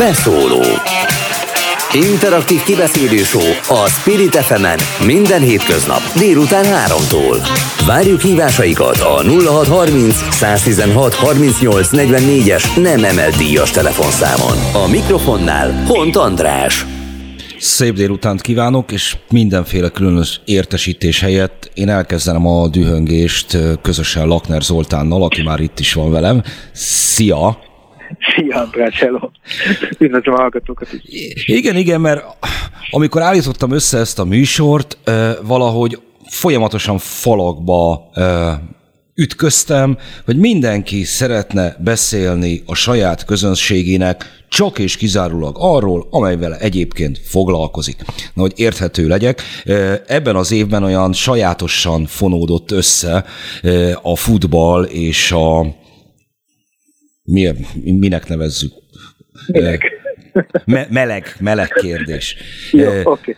Beszóló Interaktív kibeszélő a Spirit fm minden hétköznap délután 3-tól. Várjuk hívásaikat a 0630 116 38 44-es nem emelt díjas telefonszámon. A mikrofonnál Hont András. Szép délutánt kívánok, és mindenféle különös értesítés helyett én elkezdenem a dühöngést közösen Lakner Zoltánnal, aki már itt is van velem. Szia! Hello! Üdvözlöm a hallgatókat is. Igen, igen, mert amikor állítottam össze ezt a műsort, valahogy folyamatosan falakba ütköztem, hogy mindenki szeretne beszélni a saját közönségének csak és kizárólag arról, amelyvel egyébként foglalkozik. Na, hogy érthető legyek, ebben az évben olyan sajátosan fonódott össze a futball és a mi, minek nevezzük? Minek? Me- meleg, meleg kérdés. Jó, okay.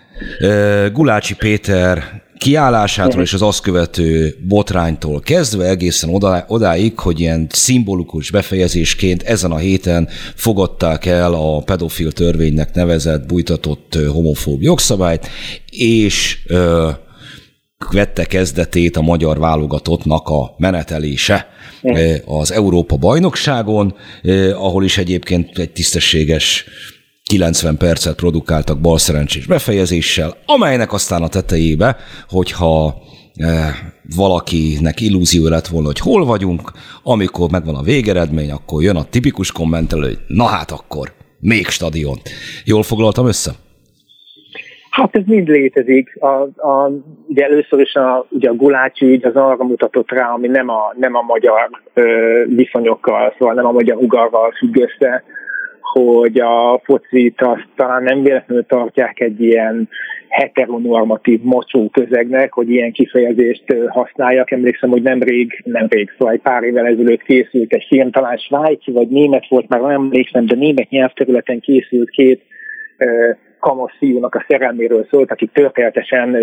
Gulácsi Péter kiállásától és az azt követő botránytól kezdve egészen odá, odáig, hogy ilyen szimbolikus befejezésként ezen a héten fogadták el a pedofil törvénynek nevezett, bújtatott homofób jogszabályt, és ö, vette kezdetét a magyar válogatottnak a menetelése az Európa bajnokságon, ahol is egyébként egy tisztességes 90 percet produkáltak balszerencsés befejezéssel, amelynek aztán a tetejébe, hogyha eh, valakinek illúzió lett volna, hogy hol vagyunk, amikor megvan a végeredmény, akkor jön a tipikus kommentelő, hogy na hát akkor, még stadion. Jól foglaltam össze? Hát ez mind létezik. A, a, ugye először is a, ugye a Gulácsi ügy az arra mutatott rá, ami nem a, nem a magyar ö, viszonyokkal, szóval nem a magyar ugarral függ össze, hogy a focit azt talán nem véletlenül tartják egy ilyen heteronormatív mocsó közegnek, hogy ilyen kifejezést használjak. Emlékszem, hogy nemrég, nemrég, szóval egy pár évvel ezelőtt készült egy film, talán svájci vagy német volt, már nem emlékszem, de német nyelvterületen készült két kamasz fiúnak a szerelméről szólt, akik történetesen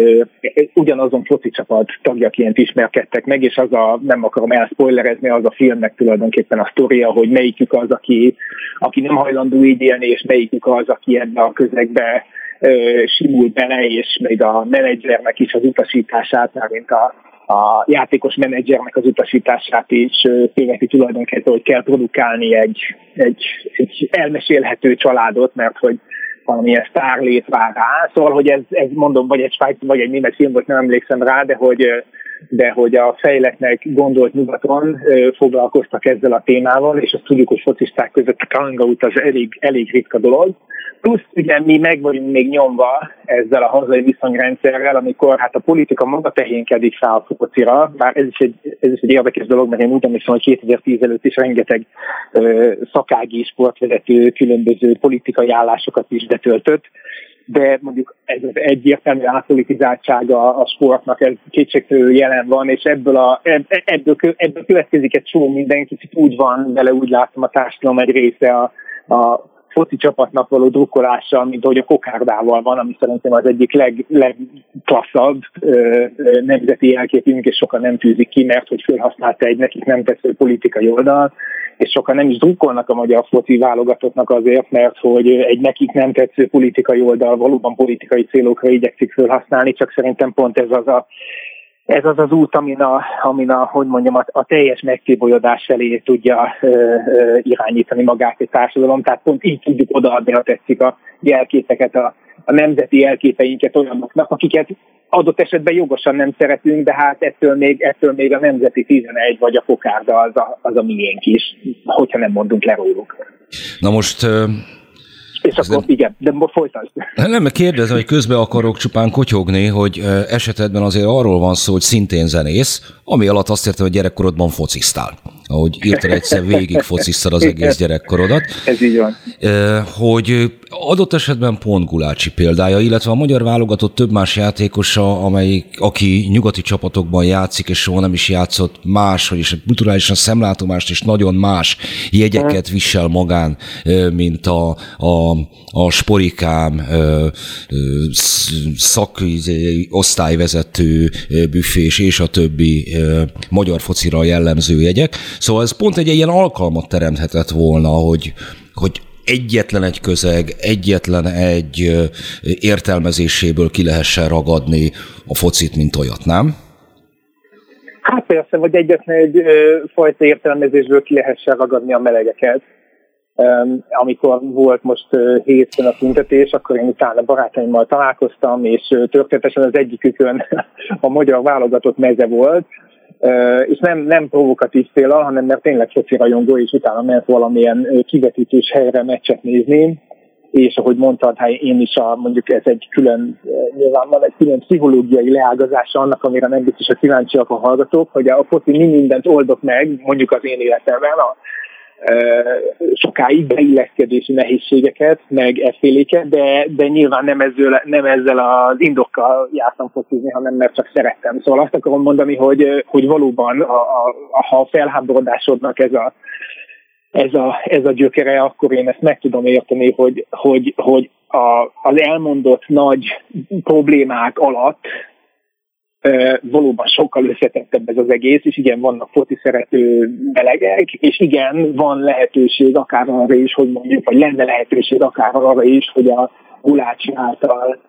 ugyanazon foci csapat tagjaként ismerkedtek meg, és az a, nem akarom elspoilerezni, az a filmnek tulajdonképpen a sztoria, hogy melyikük az, aki, aki nem hajlandó így élni, és melyikük az, aki ebbe a közegbe ö, simul bele, és még a menedzsernek is az utasítását, mint a, a játékos menedzsernek az utasítását is téveti tulajdonképpen, hogy kell produkálni egy, egy, egy elmesélhető családot, mert hogy valamilyen sztárlét vár rá. Szóval, hogy ez, ez mondom, vagy egy svájci, vagy egy német film volt, nem emlékszem rá, de hogy, de hogy a fejletnek gondolt nyugaton foglalkoztak ezzel a témával, és azt tudjuk, hogy focisták között a kanga út az elég, elég ritka dolog. Plusz ugye mi meg vagyunk még nyomva ezzel a hazai viszonyrendszerrel, amikor hát a politika maga tehénkedik fel a focira, bár ez is egy, ez is egy érdekes dolog, mert én úgy emlékszem, hogy 2010 előtt is rengeteg ö, szakági sportvezető különböző politikai állásokat is betöltött, de mondjuk ez az egyértelmű átpolitizáltsága a sportnak, ez kétségtelenül jelen van, és ebből, a, ebből, ebből következik egy csomó minden, kicsit úgy van vele, úgy látom a társadalom egy része a, a foci csapatnak való drukkolással, mint ahogy a kokárdával van, ami szerintem az egyik leg, legklasszabb ö, nemzeti jelképünk, és sokan nem tűzik ki, mert hogy felhasználta egy nekik nem tetsző politikai oldal, és sokan nem is drukkolnak a magyar foci válogatottnak azért, mert hogy egy nekik nem tetsző politikai oldal valóban politikai célokra igyekszik felhasználni, csak szerintem pont ez az a ez az az út, amin a, amin a hogy mondjam, a, a teljes megkébolyodás felé tudja ö, ö, irányítani magát egy társadalom. Tehát pont így tudjuk odaadni, ha tetszik a jelképeket, a, a nemzeti jelképeinket olyanoknak, akiket adott esetben jogosan nem szeretünk, de hát ettől még, ettől még a nemzeti 11 vagy a fokárda az a, az a miénk is, hogyha nem mondunk le róluk. Na most és Ez akkor nem... igen, de folytasd. Nem, mert kérdezem, hogy közben akarok csupán kotyogni, hogy esetedben azért arról van szó, hogy szintén zenész, ami alatt azt értem, hogy gyerekkorodban focisztál. Ahogy írtad egyszer, végig focisztad az egész gyerekkorodat. Ez így van. Hogy adott esetben pont Gulácsi példája, illetve a magyar válogatott több más játékosa, amely, aki nyugati csapatokban játszik, és soha nem is játszott más, hogy is kulturálisan szemlátomást és nagyon más jegyeket visel magán, mint a, a, a sporikám, szak, osztályvezető, büfés és a többi magyar focira jellemző jegyek. Szóval ez pont egy ilyen alkalmat teremthetett volna, hogy, hogy egyetlen egy közeg, egyetlen egy értelmezéséből ki lehessen ragadni a focit, mint olyat, nem? Hát persze, vagy egyetlen egy fajta értelmezésből ki lehessen ragadni a melegeket. Amikor volt most hétfőn a tüntetés, akkor én utána barátaimmal találkoztam, és történetesen az egyikükön a magyar válogatott meze volt, és nem, nem provokatív célra, hanem mert tényleg foci rajongó, és utána ment valamilyen kivetítős helyre meccset nézni, és ahogy mondtad, hát én is a, mondjuk ez egy külön, nyilván van egy külön pszichológiai leágazása annak, amire nem biztos, hogy kíváncsiak a hallgatók, hogy a foci mi mindent oldott meg, mondjuk az én életemben, a, sokáig beilleszkedési nehézségeket, meg efféléket, de, de nyilván nem ezzel, nem ezzel az indokkal jártam focizni, hanem mert csak szerettem. Szóval azt akarom mondani, hogy, hogy valóban, a, a, ha a felháborodásodnak ez a, ez a, ez a gyökere, akkor én ezt meg tudom érteni, hogy, hogy, hogy a, az elmondott nagy problémák alatt valóban sokkal összetettebb ez az egész, és igen, vannak foci szerető belegek, és igen, van lehetőség akár arra is, hogy mondjuk, vagy lenne lehetőség akár arra is, hogy a Gulácsi által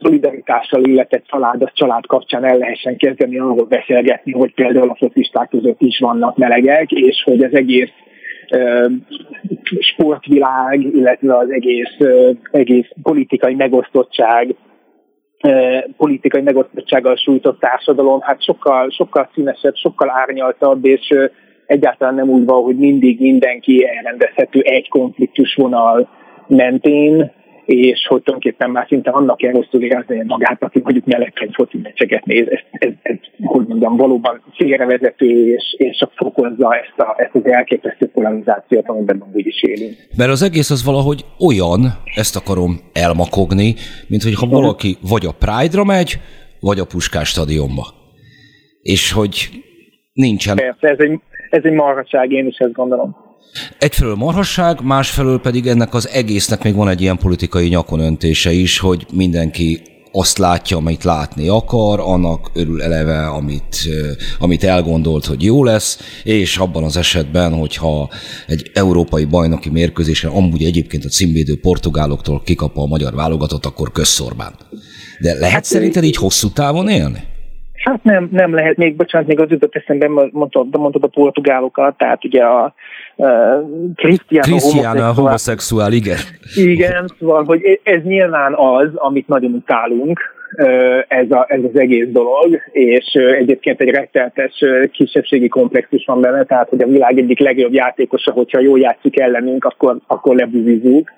szolidaritással illetett család, az család kapcsán el lehessen kezdeni arról beszélgetni, hogy például a focisták között is vannak melegek, és hogy az egész sportvilág, illetve az egész, egész politikai megosztottság politikai megosztottsággal sújtott társadalom, hát sokkal, sokkal színesebb, sokkal árnyaltabb, és egyáltalán nem úgy van, hogy mindig mindenki elrendezhető egy konfliktusvonal mentén, és hogy tulajdonképpen már szinte annak kell rosszul érezni magát, aki mondjuk melegként foci meccseket néz. Ez, ez, ez, hogy mondjam, valóban félrevezető, és, és csak fokozza ezt, a, ezt az elképesztő polarizációt, amiben úgy is élünk. Mert az egész az valahogy olyan, ezt akarom elmakogni, mint hogy ha valaki vagy a Pride-ra megy, vagy a Puskás stadionba. És hogy nincsen... Persze, ez egy, ez egy marhaság, én is ezt gondolom. Egyfelől marhasság, másfelől pedig ennek az egésznek még van egy ilyen politikai nyakonöntése is, hogy mindenki azt látja, amit látni akar, annak örül eleve, amit, amit elgondolt, hogy jó lesz, és abban az esetben, hogyha egy európai bajnoki mérkőzésen amúgy egyébként a címvédő portugáloktól kikap a magyar válogatott, akkor közszorbán. De lehet hát, szerinted így hosszú távon élni? Hát nem, nem lehet még, bocsánat, még az jutott eszembe, mondtad, mondtad a portugálokat, tehát ugye a Cristiano, Cristiano homoszexuál. igen. Igen, szóval, hogy ez nyilván az, amit nagyon utálunk, ez, a, ez az egész dolog, és egyébként egy retteltes kisebbségi komplexus van benne, tehát hogy a világ egyik legjobb játékosa, hogyha jól játszik ellenünk, akkor, akkor lebúvizunk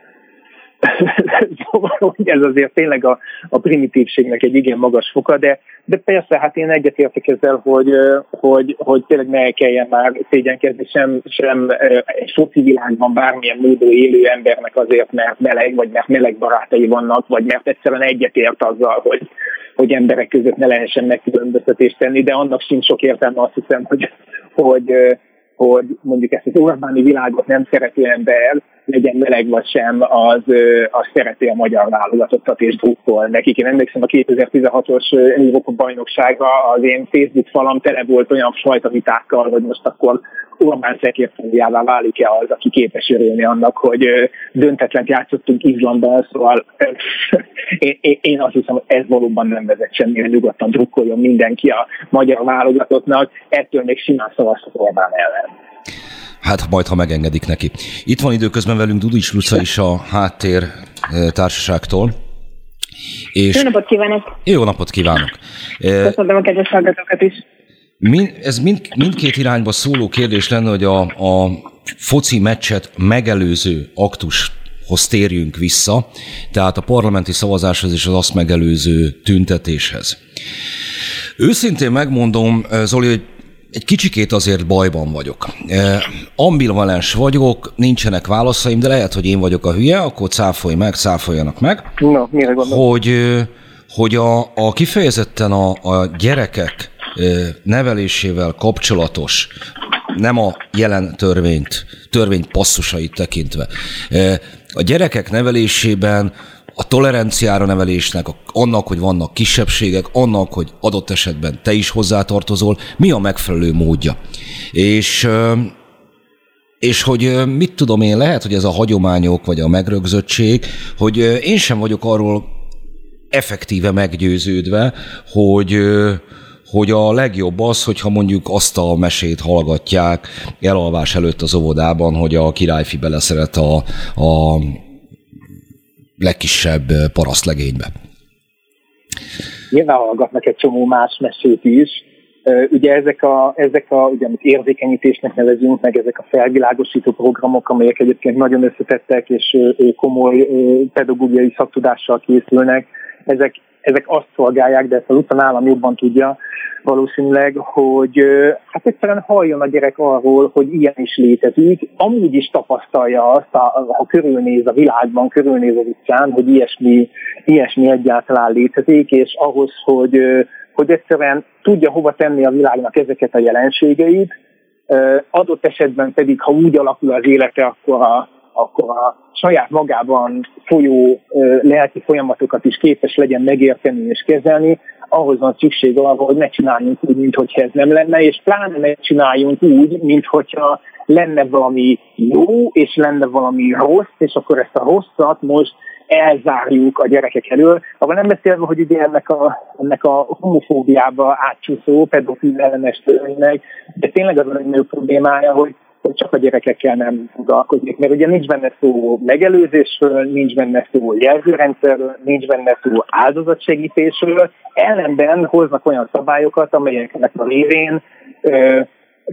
szóval, hogy ez azért tényleg a, a primitívségnek egy igen magas foka, de, de persze, hát én egyetértek ezzel, hogy, hogy, hogy tényleg ne kelljen már szégyenkezni sem, sem egy foci világban bármilyen módon élő embernek azért, mert meleg, vagy mert meleg barátai vannak, vagy mert egyszerűen egyetért azzal, hogy, hogy emberek között ne lehessen megkülönböztetést tenni, de annak sincs sok értelme azt hiszem, hogy, hogy hogy mondjuk ezt az Orbáni világot nem szerető ember, legyen meleg vagy sem, az, az szereti a magyar válogatottat és drukkol nekik. Én emlékszem a 2016-os Európa bajnoksága, az én Facebook falam tele volt olyan fajta vitákkal, hogy most akkor Orbán szekérfóliává válik-e az, aki képes örülni annak, hogy döntetlen játszottunk Izlandban, szóval én, én azt hiszem, hogy ez valóban nem vezet semmire, nyugodtan drukkoljon mindenki a magyar válogatottnak, ettől még simán szavazhat Orbán ellen. Hát majd, ha megengedik neki. Itt van időközben velünk Dudics Luca is a Háttér társaságtól. És jó napot kívánok! Jó napot kívánok! Köszönöm a kedves hallgatókat is! Mind, ez mind, mindkét irányba szóló kérdés lenne, hogy a, a foci meccset megelőző aktushoz térjünk vissza, tehát a parlamenti szavazáshoz és az azt megelőző tüntetéshez. Őszintén megmondom, Zoli, hogy egy kicsikét azért bajban vagyok. Ambivalens vagyok, nincsenek válaszaim, de lehet, hogy én vagyok a hülye, akkor cáfolj meg, cáfoljanak meg. No, mire Hogy, hogy a, a kifejezetten a, a gyerekek nevelésével kapcsolatos, nem a jelen törvényt, törvény passzusait tekintve, a gyerekek nevelésében a toleranciára nevelésnek, annak, hogy vannak kisebbségek, annak, hogy adott esetben te is hozzátartozol, mi a megfelelő módja. És és hogy mit tudom én, lehet, hogy ez a hagyományok, vagy a megrögzöttség, hogy én sem vagyok arról effektíve meggyőződve, hogy hogy a legjobb az, hogyha mondjuk azt a mesét hallgatják elalvás előtt az óvodában, hogy a királyfi beleszeret a, a legkisebb parasztlegénybe. Nyilván hallgatnak egy csomó más mesét is, Ugye ezek a, ezek a ugye, amit érzékenyítésnek nevezünk, meg ezek a felvilágosító programok, amelyek egyébként nagyon összetettek és komoly pedagógiai szaktudással készülnek, ezek, ezek azt szolgálják, de ezt az állam jobban tudja valószínűleg, hogy hát egyszerűen halljon a gyerek arról, hogy ilyen is létezik, amúgy is tapasztalja azt, ha körülnéz a világban, körülnéz az utcán, hogy ilyesmi, ilyesmi egyáltalán létezik, és ahhoz, hogy hogy egyszerűen tudja hova tenni a világnak ezeket a jelenségeit, adott esetben pedig, ha úgy alakul az élete, akkor a, akkor a saját magában folyó lelki folyamatokat is képes legyen megérteni és kezelni, ahhoz van szükség arra, hogy ne csináljunk úgy, mintha ez nem lenne, és pláne ne csináljunk úgy, mintha lenne valami jó, és lenne valami rossz, és akkor ezt a rosszat most elzárjuk a gyerekek elől. Abban nem beszélve, hogy ugye ennek a, ennek a homofóbiába átcsúszó pedofil ellenes törvénynek, de tényleg az a legnagyobb problémája, hogy hogy csak a gyerekekkel nem foglalkozik. Mert ugye nincs benne szó megelőzésről, nincs benne szó jelzőrendszerről, nincs benne szó áldozatsegítésről, ellenben hoznak olyan szabályokat, amelyeknek a révén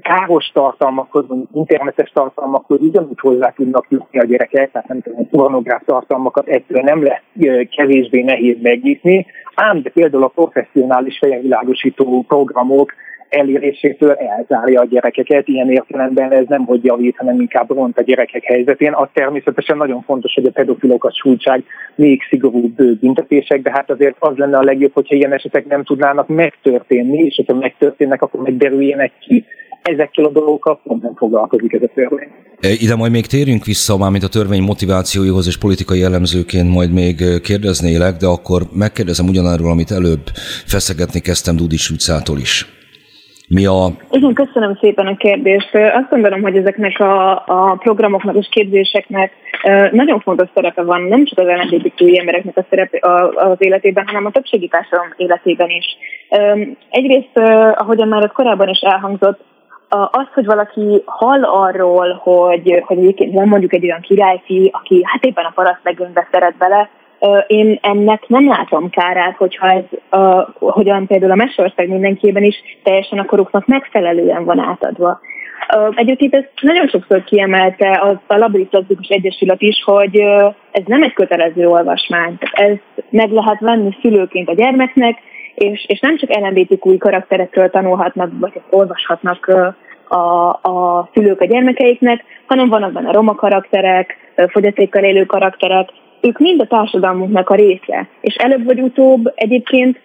káros tartalmakhoz, internetes tartalmakhoz ugyanúgy hozzá tudnak jutni a gyerekek, tehát nem tudom, pornográf tartalmakat ettől nem lesz kevésbé nehéz megnyitni, ám de például a professzionális fejemvilágosító programok elérésétől elzárja a gyerekeket. Ilyen értelemben ez nem hogy javít, hanem inkább ront a gyerekek helyzetén. Az természetesen nagyon fontos, hogy a pedofilokat sújtság még szigorúbb büntetések, de hát azért az lenne a legjobb, hogyha ilyen esetek nem tudnának megtörténni, és hogyha megtörténnek, akkor megderüljenek ki ezekkel a dolgokkal pont nem foglalkozik ez a törvény. E, ide majd még térjünk vissza, mármint a törvény motivációihoz és politikai jellemzőként majd még e, kérdeznélek, de akkor megkérdezem ugyanarról, amit előbb feszegetni kezdtem Dudis utcától is. Mi a... Igen, köszönöm szépen a kérdést. Azt gondolom, hogy ezeknek a, a programoknak és képzéseknek nagyon fontos szerepe van, nem csak az LMBTQ embereknek a szerepe az életében, hanem a többségi társadalom életében is. Egyrészt, ahogyan már ott korábban is elhangzott, az, hogy valaki hall arról, hogy, hogy egyébként van mondjuk egy olyan királyfi, aki hát éppen a paraszt legönybe szeret bele, én ennek nem látom kárát, hogyha ez, uh, hogyan például a Mesország mindenkiében is teljesen a koruknak megfelelően van átadva. Egyébként ezt nagyon sokszor kiemelte az a Labriszlazdikus Egyesület is, hogy ez nem egy kötelező olvasmány. Ez meg lehet venni szülőként a gyermeknek, és, és nem csak LMBTQ karakterekről tanulhatnak, vagy olvashatnak a, a szülők a gyermekeiknek, hanem vannak benne roma karakterek, fogyatékkal élő karakterek, ők mind a társadalmunknak a része. És előbb vagy utóbb egyébként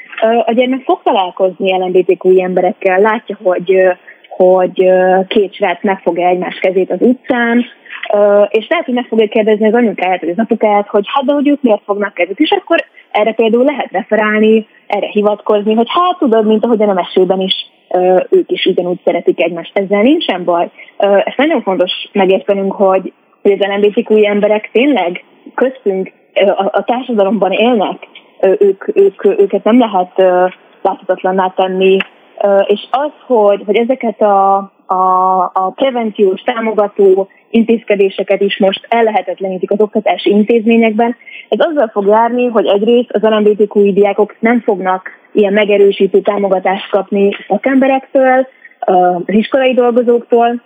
a gyermek fog találkozni LMBTQ emberekkel, látja, hogy, hogy két srác megfogja egymás kezét az utcán, és lehet, hogy meg fogja kérdezni az anyukáját, vagy az apukáját, hogy hát de hogy ők miért fognak kezet, és akkor erre például lehet referálni, erre hivatkozni, hogy hát tudod, mint ahogyan a mesőben is ők is ugyanúgy szeretik egymást. Ezzel nincsen baj. Ezt nagyon fontos megértenünk, hogy, hogy az LMBTQ emberek tényleg köztünk a, a társadalomban élnek, ők, ők, őket nem lehet láthatatlanná tenni, és az, hogy, hogy ezeket a, a, a prevenciós, támogató intézkedéseket is most ellehetetlenítik az oktatási intézményekben, ez azzal fog járni, hogy egyrészt az LMBTQ diákok nem fognak ilyen megerősítő támogatást kapni szakemberektől, az iskolai dolgozóktól,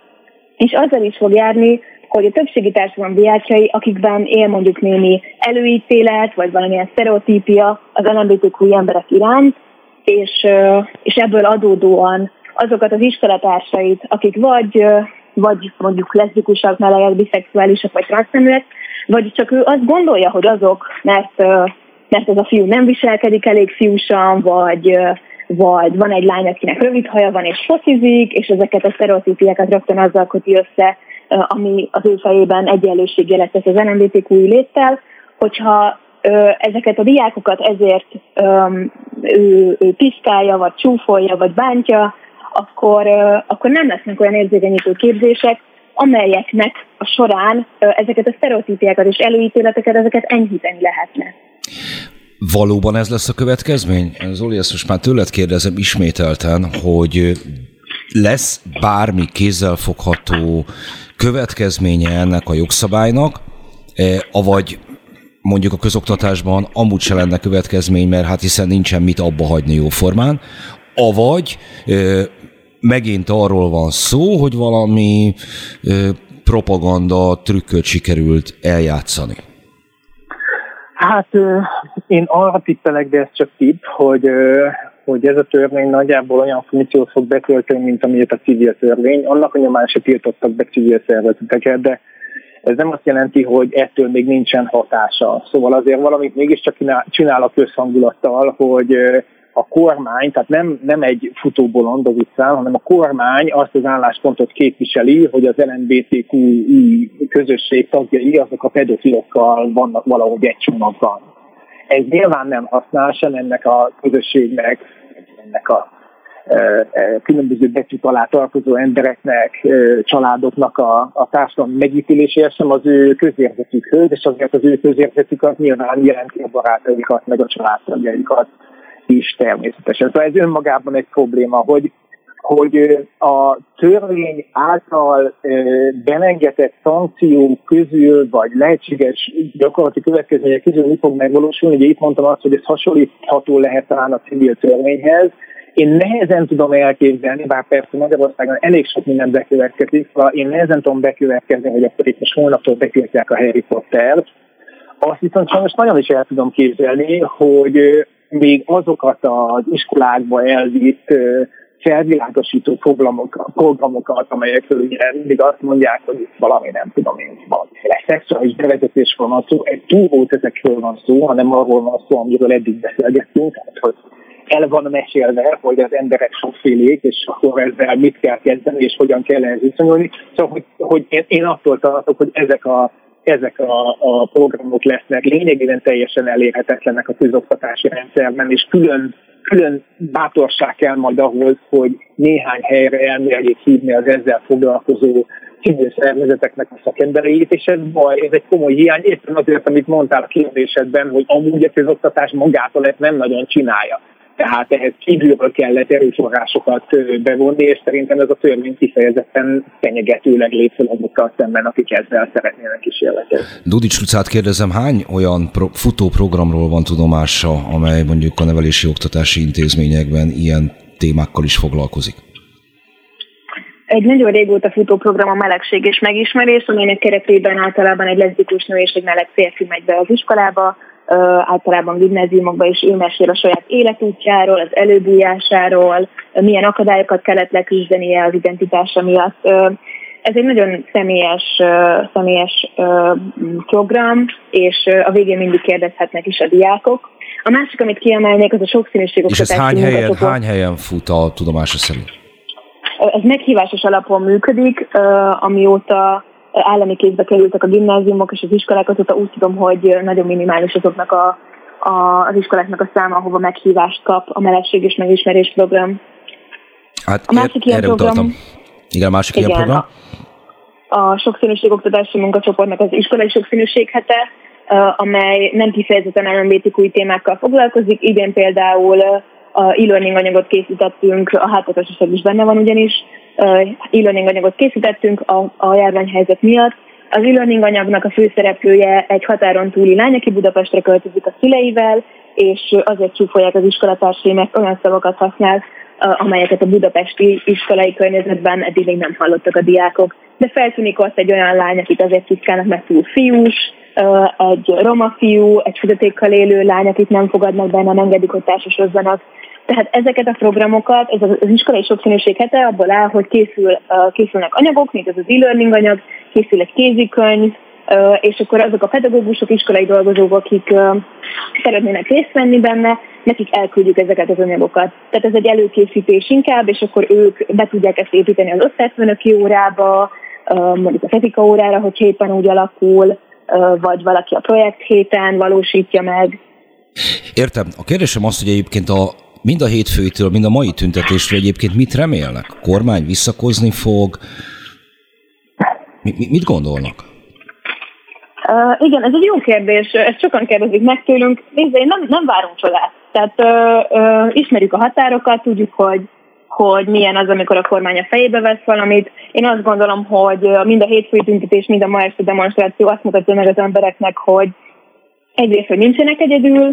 és azzal is fog járni, hogy a többségi társadalom diákjai, akikben él mondjuk némi előítélet, vagy valamilyen sztereotípia az LMBTQ emberek iránt, és, és ebből adódóan azokat az iskolatársait, akik vagy, vagy mondjuk leszbikusak, melegek, biszexuálisak, vagy transzneműek, vagy csak ő azt gondolja, hogy azok, mert, mert ez a fiú nem viselkedik elég fiúsan, vagy, vagy van egy lány, akinek rövid haja van és focizik, és ezeket a sztereotípiákat rögtön azzal köti össze, ami az ő fejében egyenlőségjelet tesz az NMBTQ léttel, hogyha ezeket a diákokat ezért ő, ő piszkálja, vagy csúfolja, vagy bántja, akkor, akkor nem lesznek olyan érzékenyítő képzések, amelyeknek a során ezeket a sztereotípiákat és előítéleteket, ezeket enyhíteni lehetne. Valóban ez lesz a következmény? Zoli, ezt most már tőled kérdezem ismételten, hogy lesz bármi kézzelfogható következménye ennek a jogszabálynak, avagy mondjuk a közoktatásban amúgy se lenne következmény, mert hát hiszen nincsen mit abba hagyni jóformán, avagy megint arról van szó, hogy valami propaganda trükköt sikerült eljátszani. Hát én arra tippelek, de ez csak tipp, hogy, hogy ez a törvény nagyjából olyan funkciót fog betölteni, mint amilyet a civil törvény. Annak a nyomán se tiltottak be civil szervezeteket, de ez nem azt jelenti, hogy ettől még nincsen hatása. Szóval azért valamit mégiscsak csinál a közhangulattal, hogy a kormány, tehát nem, nem egy futóbolond az utcán, hanem a kormány azt az álláspontot képviseli, hogy az LMBTQ közösség tagjai azok a pedofilokkal vannak valahogy egy csomagban. Ez nyilván nem használ sem ennek a közösségnek, ennek a különböző betűk alá tartozó embereknek, családoknak a, a társadalmi megítéléséhez, sem az ő közérzetükhöz, és azért az ő közérzetük az nyilván jelenti a barátaikat, meg a családtagjaikat is természetesen. Szóval ez önmagában egy probléma, hogy, hogy a törvény által belengedett szankciók közül, vagy lehetséges gyakorlati következmények közül mi fog megvalósulni. Ugye itt mondtam azt, hogy ez hasonlítható lehet talán a civil törvényhez, én nehezen tudom elképzelni, bár persze Magyarországon elég sok minden bekövetkezik, szóval én nehezen tudom bekövetkezni, hogy akkor itt most holnaptól betiltják a Harry Potter-t. Azt viszont sajnos nagyon is el tudom képzelni, hogy még azokat az iskolákba elvitt felvilágosító programokat, programokat amelyekről ugye mindig azt mondják, hogy itt valami nem tudom én, valamiféle szexuális bevezetésről van szó, egy túl volt ezekről van szó, hanem arról van szó, amiről eddig beszélgettünk, tehát hogy el van mesélve, hogy az emberek sokfélék, és akkor ezzel mit kell kezdeni, és hogyan kell ehhez viszonyulni. Szóval, hogy, hogy én, én attól tartok, hogy ezek a ezek a, a programok lesznek lényegében teljesen elérhetetlenek a közoktatási rendszerben, és külön, külön bátorság kell majd ahhoz, hogy néhány helyre elmérjék hívni az ezzel foglalkozó civil szervezeteknek a szakembereit, és ez baj, ez egy komoly hiány, éppen azért, amit mondtál a kérdésedben, hogy amúgy a közoktatás magától ezt nem nagyon csinálja tehát ehhez kívülről kellett erőforrásokat bevonni, és szerintem ez a törvény kifejezetten fenyegetőleg lép fel azokkal szemben, akik ezzel szeretnének kísérletezni. Dudics Lucát kérdezem, hány olyan pro- futóprogramról van tudomása, amely mondjuk a nevelési oktatási intézményekben ilyen témákkal is foglalkozik? Egy nagyon régóta futó program a melegség és megismerés, aminek keretében általában egy leszbikus nő és egy meleg férfi megy be az iskolába, általában gimnáziumokban is ő mesél a saját életútjáról, az előbújásáról, milyen akadályokat kellett leküzdenie az identitása miatt. Ez egy nagyon személyes, személyes program, és a végén mindig kérdezhetnek is a diákok. A másik, amit kiemelnék, az a sokszínűség És ez hány helyen, hány helyen fut a tudomása szerint? Ez meghívásos alapon működik, amióta állami kézbe kerültek a gimnáziumok és az iskolák, azóta úgy tudom, hogy nagyon minimális azoknak a, a, az iskoláknak a száma, ahova meghívást kap a melesség és megismerés program. Hát a másik ilyen program, utaltam. Igen, a másik igen, ilyen program. A, a sokszínűség oktatási munkacsoportnak az iskolai sokszínűség hete, amely nem kifejezetten LMBTQ témákkal foglalkozik. Idén például a e-learning anyagot készítettünk, a hátatosság is benne van ugyanis, e-learning anyagot készítettünk a, a járványhelyzet miatt. Az e-learning anyagnak a főszereplője egy határon túli lány, aki Budapestre költözik a szüleivel, és azért csúfolják az iskolatársai, mert olyan szavakat használ, amelyeket a budapesti iskolai környezetben eddig még nem hallottak a diákok. De feltűnik ott egy olyan lány, akit azért tisztelnek, mert túl fiús, egy roma fiú, egy fogyatékkal élő lány, akit nem fogadnak be, nem engedik, hogy társasozzanak. Tehát ezeket a programokat, ez az iskolai sokszínűség hete abból áll, hogy készül, készülnek anyagok, mint ez az e-learning anyag, készül egy kézikönyv, és akkor azok a pedagógusok, iskolai dolgozók, akik szeretnének részt venni benne, nekik elküldjük ezeket az anyagokat. Tehát ez egy előkészítés inkább, és akkor ők be tudják ezt építeni az osztályfőnöki órába, mondjuk a fizika órára, hogy éppen úgy alakul, vagy valaki a projekt héten valósítja meg. Értem. A kérdésem az, hogy egyébként a, mind a hétfőtől, mind a mai tüntetésről egyébként mit remélnek? A kormány visszakozni fog? mit gondolnak? Uh, igen, ez egy jó kérdés, ezt sokan kérdezik meg tőlünk. Nézd, én nem, nem várunk csodát. Tehát uh, uh, ismerjük a határokat, tudjuk, hogy hogy milyen az, amikor a kormány a fejébe vesz valamit. Én azt gondolom, hogy mind a hétfői tüntetés, mind a ma este demonstráció azt mutatja meg az embereknek, hogy egyrészt, hogy nincsenek egyedül,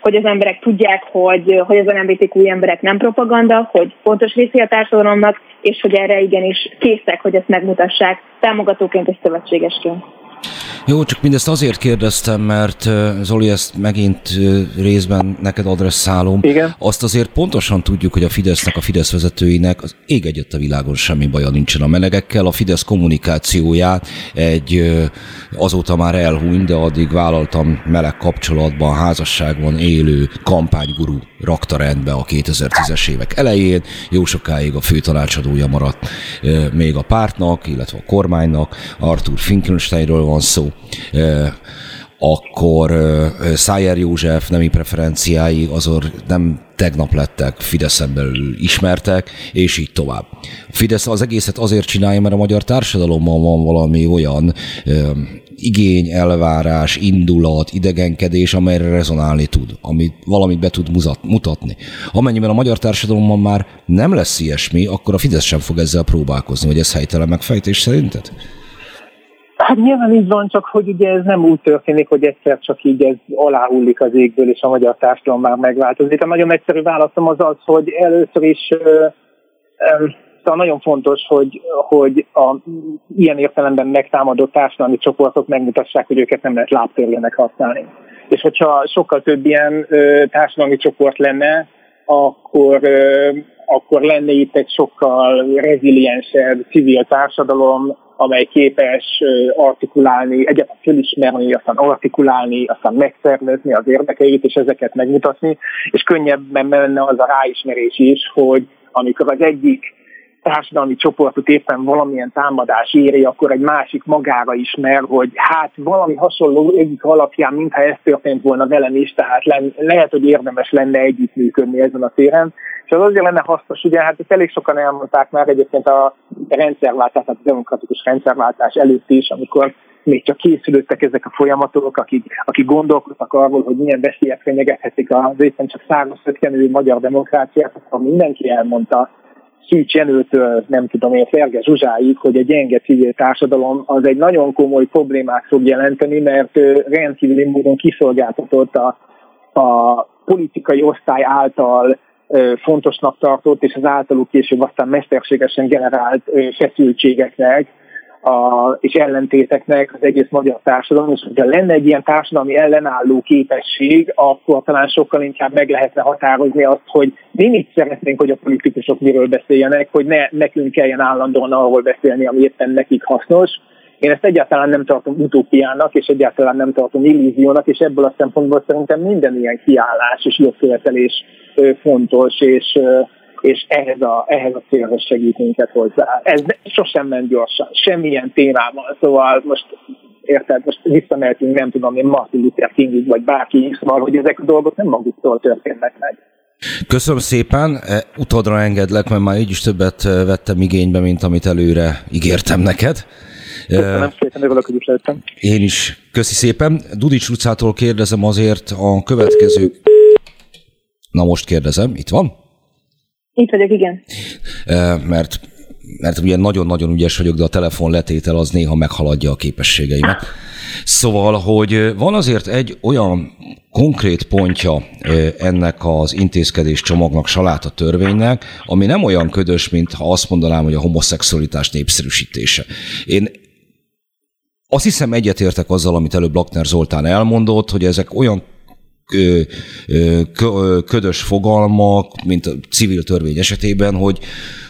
hogy az emberek tudják, hogy, hogy az LMBTQ emberek nem propaganda, hogy fontos részé a társadalomnak, és hogy erre igenis készek, hogy ezt megmutassák támogatóként és szövetségesként. Jó, csak mindezt azért kérdeztem, mert Zoli, ezt megint részben neked adresszálom. Igen. Azt azért pontosan tudjuk, hogy a Fidesznek, a Fidesz vezetőinek az ég egyet a világon semmi baja nincsen a melegekkel. A Fidesz kommunikációját egy azóta már elhúny, de addig vállaltam meleg kapcsolatban, házasságban élő kampányguru rakta rendbe a 2010-es évek elején. Jó sokáig a főtanácsadója maradt még a pártnak, illetve a kormánynak. Arthur Finkelsteinről van szó akkor Szájer József nemi preferenciái azor nem tegnap lettek Fideszen belül ismertek, és így tovább. Fidesz az egészet azért csinálja, mert a magyar társadalomban van valami olyan igény, elvárás, indulat, idegenkedés, amelyre rezonálni tud, amit valamit be tud mutatni. Amennyiben a magyar társadalomban már nem lesz ilyesmi, akkor a Fidesz sem fog ezzel próbálkozni, vagy ez helytelen megfejtés szerinted? Hát nyilván így van, csak hogy ugye ez nem úgy történik, hogy egyszer csak így ez aláhullik az égből, és a magyar társadalom már megváltozik. A nagyon egyszerű válaszom az az, hogy először is Szóval nagyon fontos, hogy, hogy a ilyen értelemben megtámadott társadalmi csoportok megmutassák, hogy őket nem lehet lábtörlének használni. És hogyha sokkal több ilyen ö, társadalmi csoport lenne, akkor, ö, akkor lenne itt egy sokkal reziliensebb civil társadalom, amely képes artikulálni, egyáltalán fölismerni, aztán artikulálni, aztán megszervezni az érdekeit, és ezeket megmutatni, és könnyebben menne az a ráismerés is, hogy amikor az egyik társadalmi csoportot éppen valamilyen támadás éri, akkor egy másik magára ismer, hogy hát valami hasonló egyik alapján, mintha ez történt volna velem is, tehát le, lehet, hogy érdemes lenne együttműködni ezen a téren. És az azért lenne hasznos, ugye hát ezt elég sokan elmondták már egyébként a rendszerváltás, tehát a demokratikus rendszerváltás előtt is, amikor még csak készülődtek ezek a folyamatok, akik, akik gondolkodtak arról, hogy milyen veszélyek fenyegethetik az éppen csak száraz magyar demokráciát, akkor mindenki elmondta, Szűcs Jenőtől, nem tudom én, Ferge Zsuzsáig, hogy a gyenge civil társadalom az egy nagyon komoly problémát fog jelenteni, mert rendkívüli módon kiszolgáltatott a, a politikai osztály által fontosnak tartott, és az általuk később aztán mesterségesen generált feszültségeknek, a, és ellentéteknek az egész magyar társadalom, és hogyha lenne egy ilyen társadalmi ellenálló képesség, akkor talán sokkal inkább meg lehetne határozni azt, hogy mi mit szeretnénk, hogy a politikusok miről beszéljenek, hogy ne nekünk kelljen állandóan arról beszélni, ami éppen nekik hasznos. Én ezt egyáltalán nem tartom utópiának, és egyáltalán nem tartom illúziónak, és ebből a szempontból szerintem minden ilyen kiállás és jogkövetelés fontos, és és ehhez a, ehhez a célhoz segít minket hozzá. Ez sosem ment gyorsan, semmilyen témával, szóval most érted, most visszamehetünk, nem tudom én, Martin Luther Kingig, vagy bárki, szóval, hogy ezek a dolgok nem maguktól történnek meg. Köszönöm szépen, e, utadra engedlek, mert már így is többet e, vettem igénybe, mint amit előre ígértem neked. Köszönöm szépen, örülök, hogy is. Én is. Köszi szépen. Dudics utcától kérdezem azért a következő... Na most kérdezem, itt van? Itt vagyok, igen. Mert mert ugye nagyon-nagyon ügyes vagyok, de a telefon letétel az néha meghaladja a képességeimet. Szóval, hogy van azért egy olyan konkrét pontja ennek az intézkedés csomagnak, saláta törvénynek, ami nem olyan ködös, mint ha azt mondanám, hogy a homoszexualitás népszerűsítése. Én azt hiszem egyetértek azzal, amit előbb Lakner Zoltán elmondott, hogy ezek olyan ködös fogalmak, mint a civil törvény esetében, hogy,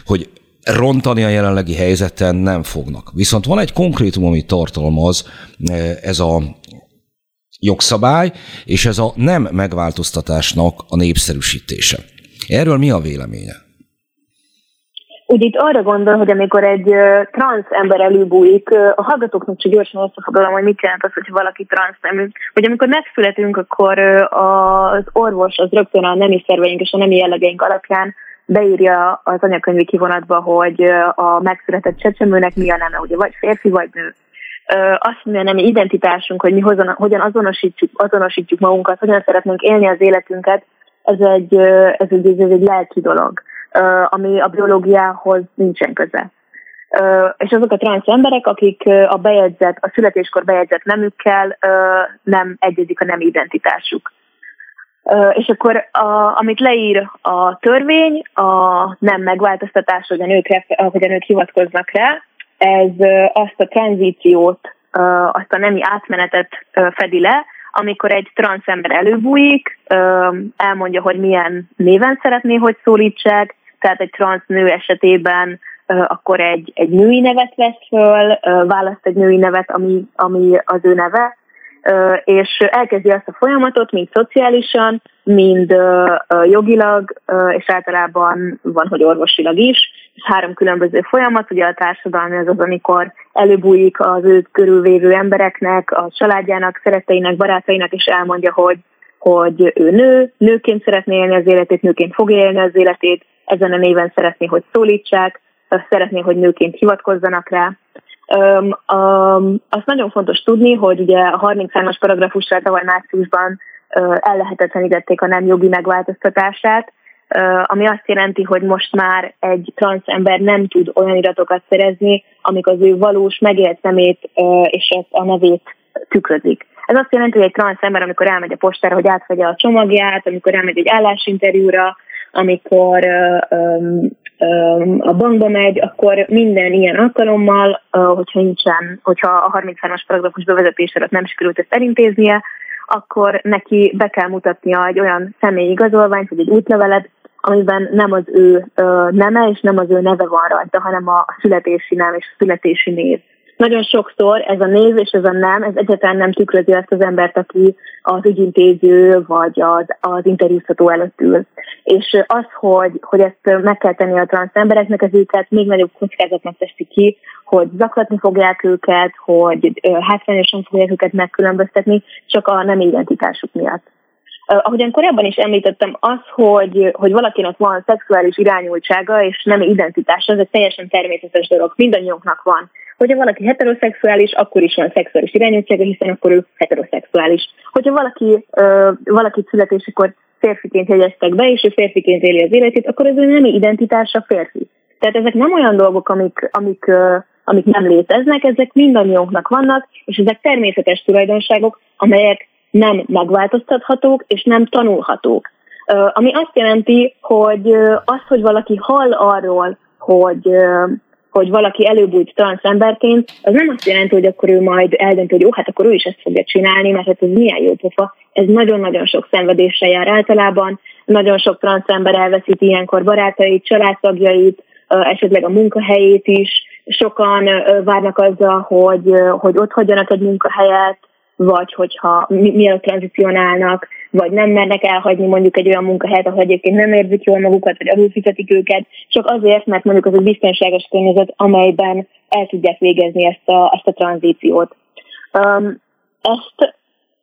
hogy rontani a jelenlegi helyzeten nem fognak. Viszont van egy konkrétum, amit tartalmaz ez a jogszabály, és ez a nem megváltoztatásnak a népszerűsítése. Erről mi a véleménye? Úgy itt arra gondol, hogy amikor egy transz ember előbújik, a hallgatóknak csak gyorsan összefoglalom, hogy mit jelent az, hogy valaki transz nemű. Hogy amikor megszületünk, akkor az orvos az rögtön a nemi szerveink és a nemi jellegeink alapján beírja az anyakönyvi kivonatba, hogy a megszületett csecsemőnek mi a neme, ugye vagy férfi, vagy nő. Azt mondja, nem identitásunk, hogy mi hozan, hogyan azonosítjuk, azonosítjuk magunkat, hogyan szeretnénk élni az életünket, ez egy, ez egy, ez egy lelki dolog, ami a biológiához nincsen köze és azok a transz emberek, akik a bejegyzett, a születéskor bejegyzett nemükkel nem egyezik a nem identitásuk. És akkor a, amit leír a törvény, a nem megváltoztatás, hogy a nők, hogy a nők hivatkoznak rá, ez azt a tranzíciót, azt a nemi átmenetet fedi le, amikor egy transz ember előbújik, elmondja, hogy milyen néven szeretné, hogy szólítsák, tehát egy transz nő esetében akkor egy, egy női nevet vesz föl, választ egy női nevet, ami, ami az ő neve, és elkezdi azt a folyamatot, mind szociálisan, mind jogilag, és általában van, hogy orvosilag is. Ez három különböző folyamat, ugye a társadalmi az az, amikor előbújik az őt körülvévő embereknek, a családjának, szeretteinek, barátainak, és elmondja, hogy, hogy ő nő, nőként szeretné élni az életét, nőként fog élni az életét, ezen a néven szeretné, hogy szólítsák, szeretné, hogy nőként hivatkozzanak rá. Um, um, azt nagyon fontos tudni, hogy ugye a 33-as paragrafussal tavaly márciusban uh, ellehetetlenítették a nem jogi megváltoztatását, uh, ami azt jelenti, hogy most már egy transz ember nem tud olyan iratokat szerezni, amik az ő valós megélt szemét uh, és a nevét tükrözik. Ez azt jelenti, hogy egy transz ember, amikor elmegy a postára, hogy átvegye a csomagját, amikor elmegy egy állásinterjúra, amikor a bankba megy, akkor minden ilyen alkalommal, hogyha nincsen, hogyha a 33-as paragrafus bevezetés alatt nem sikerült ezt elintéznie, akkor neki be kell mutatnia egy olyan személyi igazolványt, vagy egy útlevelet, amiben nem az ő neme és nem az ő neve van rajta, hanem a születési nem és a születési név nagyon sokszor ez a név és ez a nem, ez egyáltalán nem tükrözi azt az embert, aki az ügyintéző vagy az, az interjúztató előtt ül. És az, hogy, hogy ezt meg kell tenni a transz embereknek, ez őket még nagyobb kockázatnak teszi ki, hogy zaklatni fogják őket, hogy hátrányosan fogják őket megkülönböztetni, csak a nem identitásuk miatt. Ahogyan korábban is említettem, az, hogy, hogy valakinek van szexuális irányultsága és nem identitása, ez egy teljesen természetes dolog. Mindannyiunknak van Hogyha valaki heteroszexuális, akkor is van szexuális irányultsága, hiszen akkor ő heteroszexuális. Hogyha valaki, ö, valaki születésekor férfiként jegyeztek be, és ő férfiként éli az életét, akkor ez ő nem identitása férfi. Tehát ezek nem olyan dolgok, amik, amik, amik nem léteznek, ezek mindannyiunknak vannak, és ezek természetes tulajdonságok, amelyek nem megváltoztathatók és nem tanulhatók. Ami azt jelenti, hogy az, hogy valaki hall arról, hogy hogy valaki előbújt transz emberként, az nem azt jelenti, hogy akkor ő majd eldönti, hogy jó, hát akkor ő is ezt fogja csinálni, mert hát ez milyen jó pofa. Ez nagyon-nagyon sok szenvedéssel jár általában, nagyon sok transz ember elveszít ilyenkor barátait, családtagjait, esetleg a munkahelyét is, sokan várnak azzal, hogy, hogy ott hagyjanak egy munkahelyet, vagy hogyha mielőtt tranzicionálnak, vagy nem mernek elhagyni mondjuk egy olyan munkahelyet, ahol egyébként nem érzik jól magukat, vagy alul fizetik őket, csak azért, mert mondjuk az egy biztonságos környezet, amelyben el tudják végezni ezt a, ezt a tranzíciót. Um, ezt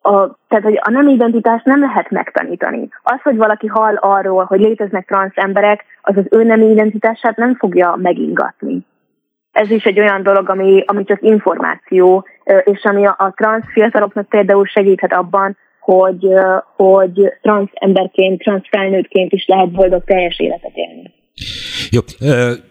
a, tehát, hogy a nem identitást nem lehet megtanítani. Az, hogy valaki hall arról, hogy léteznek transz emberek, az az ő nem identitását nem fogja megingatni. Ez is egy olyan dolog, ami, ami csak információ, és ami a, a transz fiataloknak például segíthet abban, hogy, hogy transz emberként, transz felnőttként is lehet boldog teljes életet élni. Jó,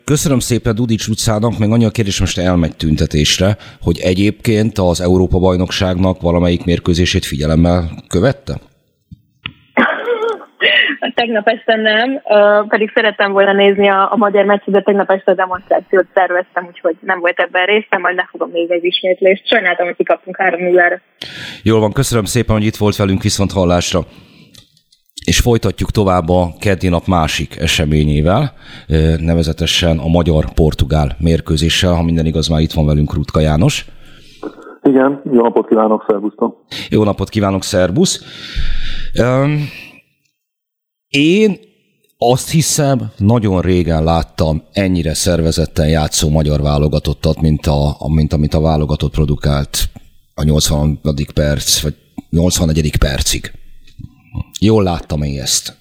köszönöm szépen Dudics utcának, meg annyi a kérdés most elmegy tüntetésre, hogy egyébként az Európa-bajnokságnak valamelyik mérkőzését figyelemmel követte? Tegnap este nem, pedig szerettem volna nézni a, a magyar meccset, de tegnap este a demonstrációt szerveztem, úgyhogy nem volt ebben részem, majd ne fogom nézni egy ismétlést. Sajnáltam, hogy kikaptunk 3 0 Jól van, köszönöm szépen, hogy itt volt velünk viszont hallásra. És folytatjuk tovább a keddi nap másik eseményével, nevezetesen a magyar-portugál mérkőzéssel, ha minden igaz, már itt van velünk Rutka János. Igen, jó napot kívánok, szervusztok! Jó napot kívánok, szervusz! Én azt hiszem, nagyon régen láttam ennyire szervezetten játszó magyar válogatottat, mint, a, mint amit a válogatott produkált a 80. perc, vagy 81. percig. Jól láttam én ezt.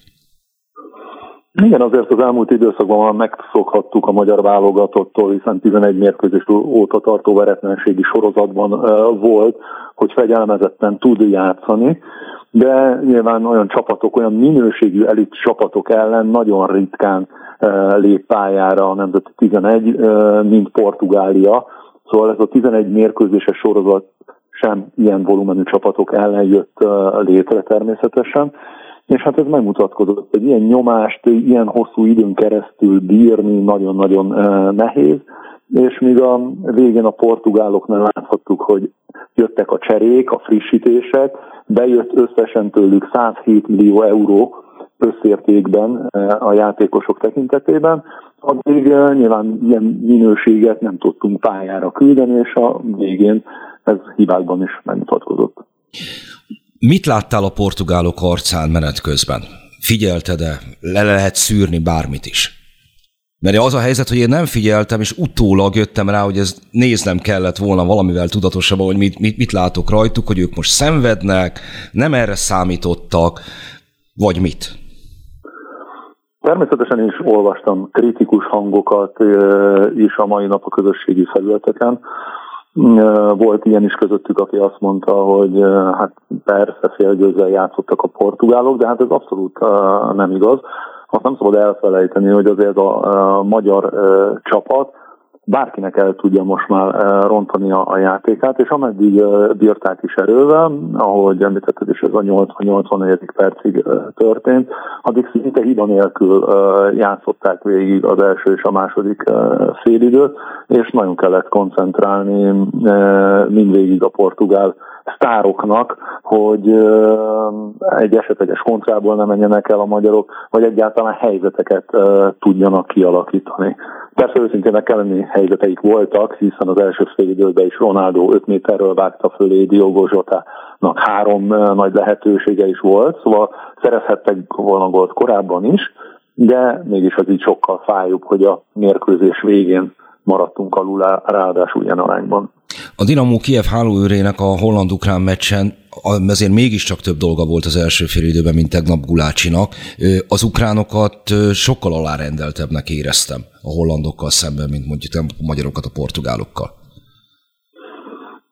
Igen, azért az elmúlt időszakban már megszokhattuk a magyar válogatottól, hiszen 11 mérkőzés óta tartó veretlenségi sorozatban volt, hogy fegyelmezetten tud játszani, de nyilván olyan csapatok, olyan minőségű elit csapatok ellen nagyon ritkán lép pályára a Nemzeti 11, mint Portugália. Szóval ez a 11 mérkőzéses sorozat sem ilyen volumenű csapatok ellen jött létre természetesen. És hát ez megmutatkozott, hogy ilyen nyomást, ilyen hosszú időn keresztül bírni nagyon-nagyon nehéz, és míg a végén a portugáloknál láthattuk, hogy jöttek a cserék, a frissítések, bejött összesen tőlük 107 millió euró összértékben a játékosok tekintetében, addig nyilván ilyen minőséget nem tudtunk pályára küldeni, és a végén ez hibákban is megmutatkozott. Mit láttál a portugálok arcán menet közben? Figyelted-e? Le lehet szűrni bármit is? Mert az a helyzet, hogy én nem figyeltem, és utólag jöttem rá, hogy ez néznem kellett volna valamivel tudatosabban, hogy mit, mit, mit látok rajtuk, hogy ők most szenvednek, nem erre számítottak, vagy mit? Természetesen is olvastam kritikus hangokat is a mai nap a közösségi felületeken, volt ilyen is közöttük, aki azt mondta, hogy hát persze félgőzzel játszottak a portugálok, de hát ez abszolút nem igaz. Azt nem szabad elfelejteni, hogy azért a, magyar csapat bárkinek el tudja most már rontani a, a játékát, és ameddig bírták is erővel, ahogy említetted is ez a 80-84. percig történt, addig szinte hiba nélkül játszották végig az első és a második félidőt, és nagyon kellett koncentrálni mindvégig a portugál sztároknak, hogy egy esetleges kontrából nem menjenek el a magyarok, vagy egyáltalán helyzeteket tudjanak kialakítani. Persze őszintének kell lenni helyzeteik voltak, hiszen az első fél időben is Ronaldo 5 méterről vágta fölé Diogo Zsotának három nagy lehetősége is volt, szóval szerezhettek volna gólt korábban is, de mégis az így sokkal fájóbb, hogy a mérkőzés végén maradtunk alul, ráadásul ilyen arányban. A Dinamo Kiev hálóőrének a holland-ukrán meccsen azért mégiscsak több dolga volt az első fél időben, mint tegnap Gulácsinak. Az ukránokat sokkal alárendeltebbnek éreztem a hollandokkal szemben, mint mondjuk a magyarokat a portugálokkal.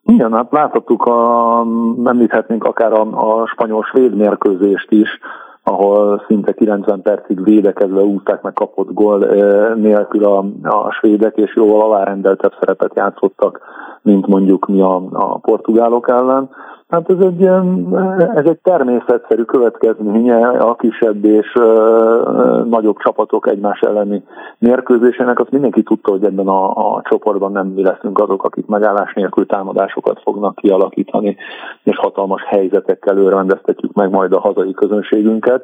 Igen, hát láthattuk, a, említhetnénk akár a, a spanyol-svéd mérkőzést is, ahol szinte 90 percig védekezve úzták meg kapott gól nélkül a, a svédek, és jóval alárendeltebb szerepet játszottak, mint mondjuk mi a, a portugálok ellen. Hát ez egy, ez egy természetszerű következménye a kisebb és nagyobb csapatok egymás elleni mérkőzésének. Azt mindenki tudta, hogy ebben a, a csoportban nem mi leszünk azok, akik megállás nélkül támadásokat fognak kialakítani, és hatalmas helyzetekkel őrendeztetjük meg majd a hazai közönségünket.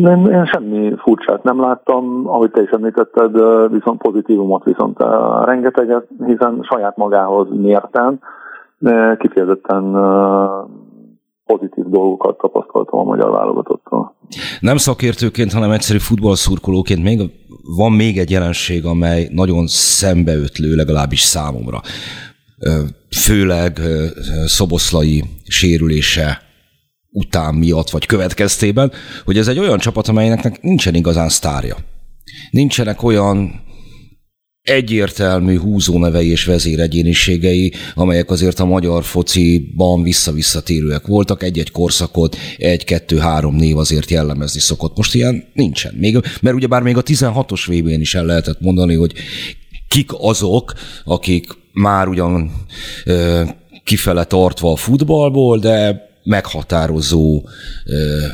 Nem, én semmi furcsát nem láttam, ahogy te is említetted, viszont pozitívumot viszont rengeteget, hiszen saját magához mérten, kifejezetten pozitív dolgokat tapasztaltam a magyar válogatottól. Nem szakértőként, hanem egyszerű futballszurkolóként még van még egy jelenség, amely nagyon szembeötlő legalábbis számomra. Főleg szoboszlai sérülése után miatt, vagy következtében, hogy ez egy olyan csapat, amelynek nincsen igazán sztárja. Nincsenek olyan egyértelmű húzónevei és vezéregyéniségei, amelyek azért a magyar fociban vissza-visszatérőek voltak, egy-egy korszakot, egy-kettő-három név azért jellemezni szokott. Most ilyen nincsen. Még, mert ugyebár még a 16-os vb is el lehetett mondani, hogy kik azok, akik már ugyan ö, kifele tartva a futballból, de meghatározó ö,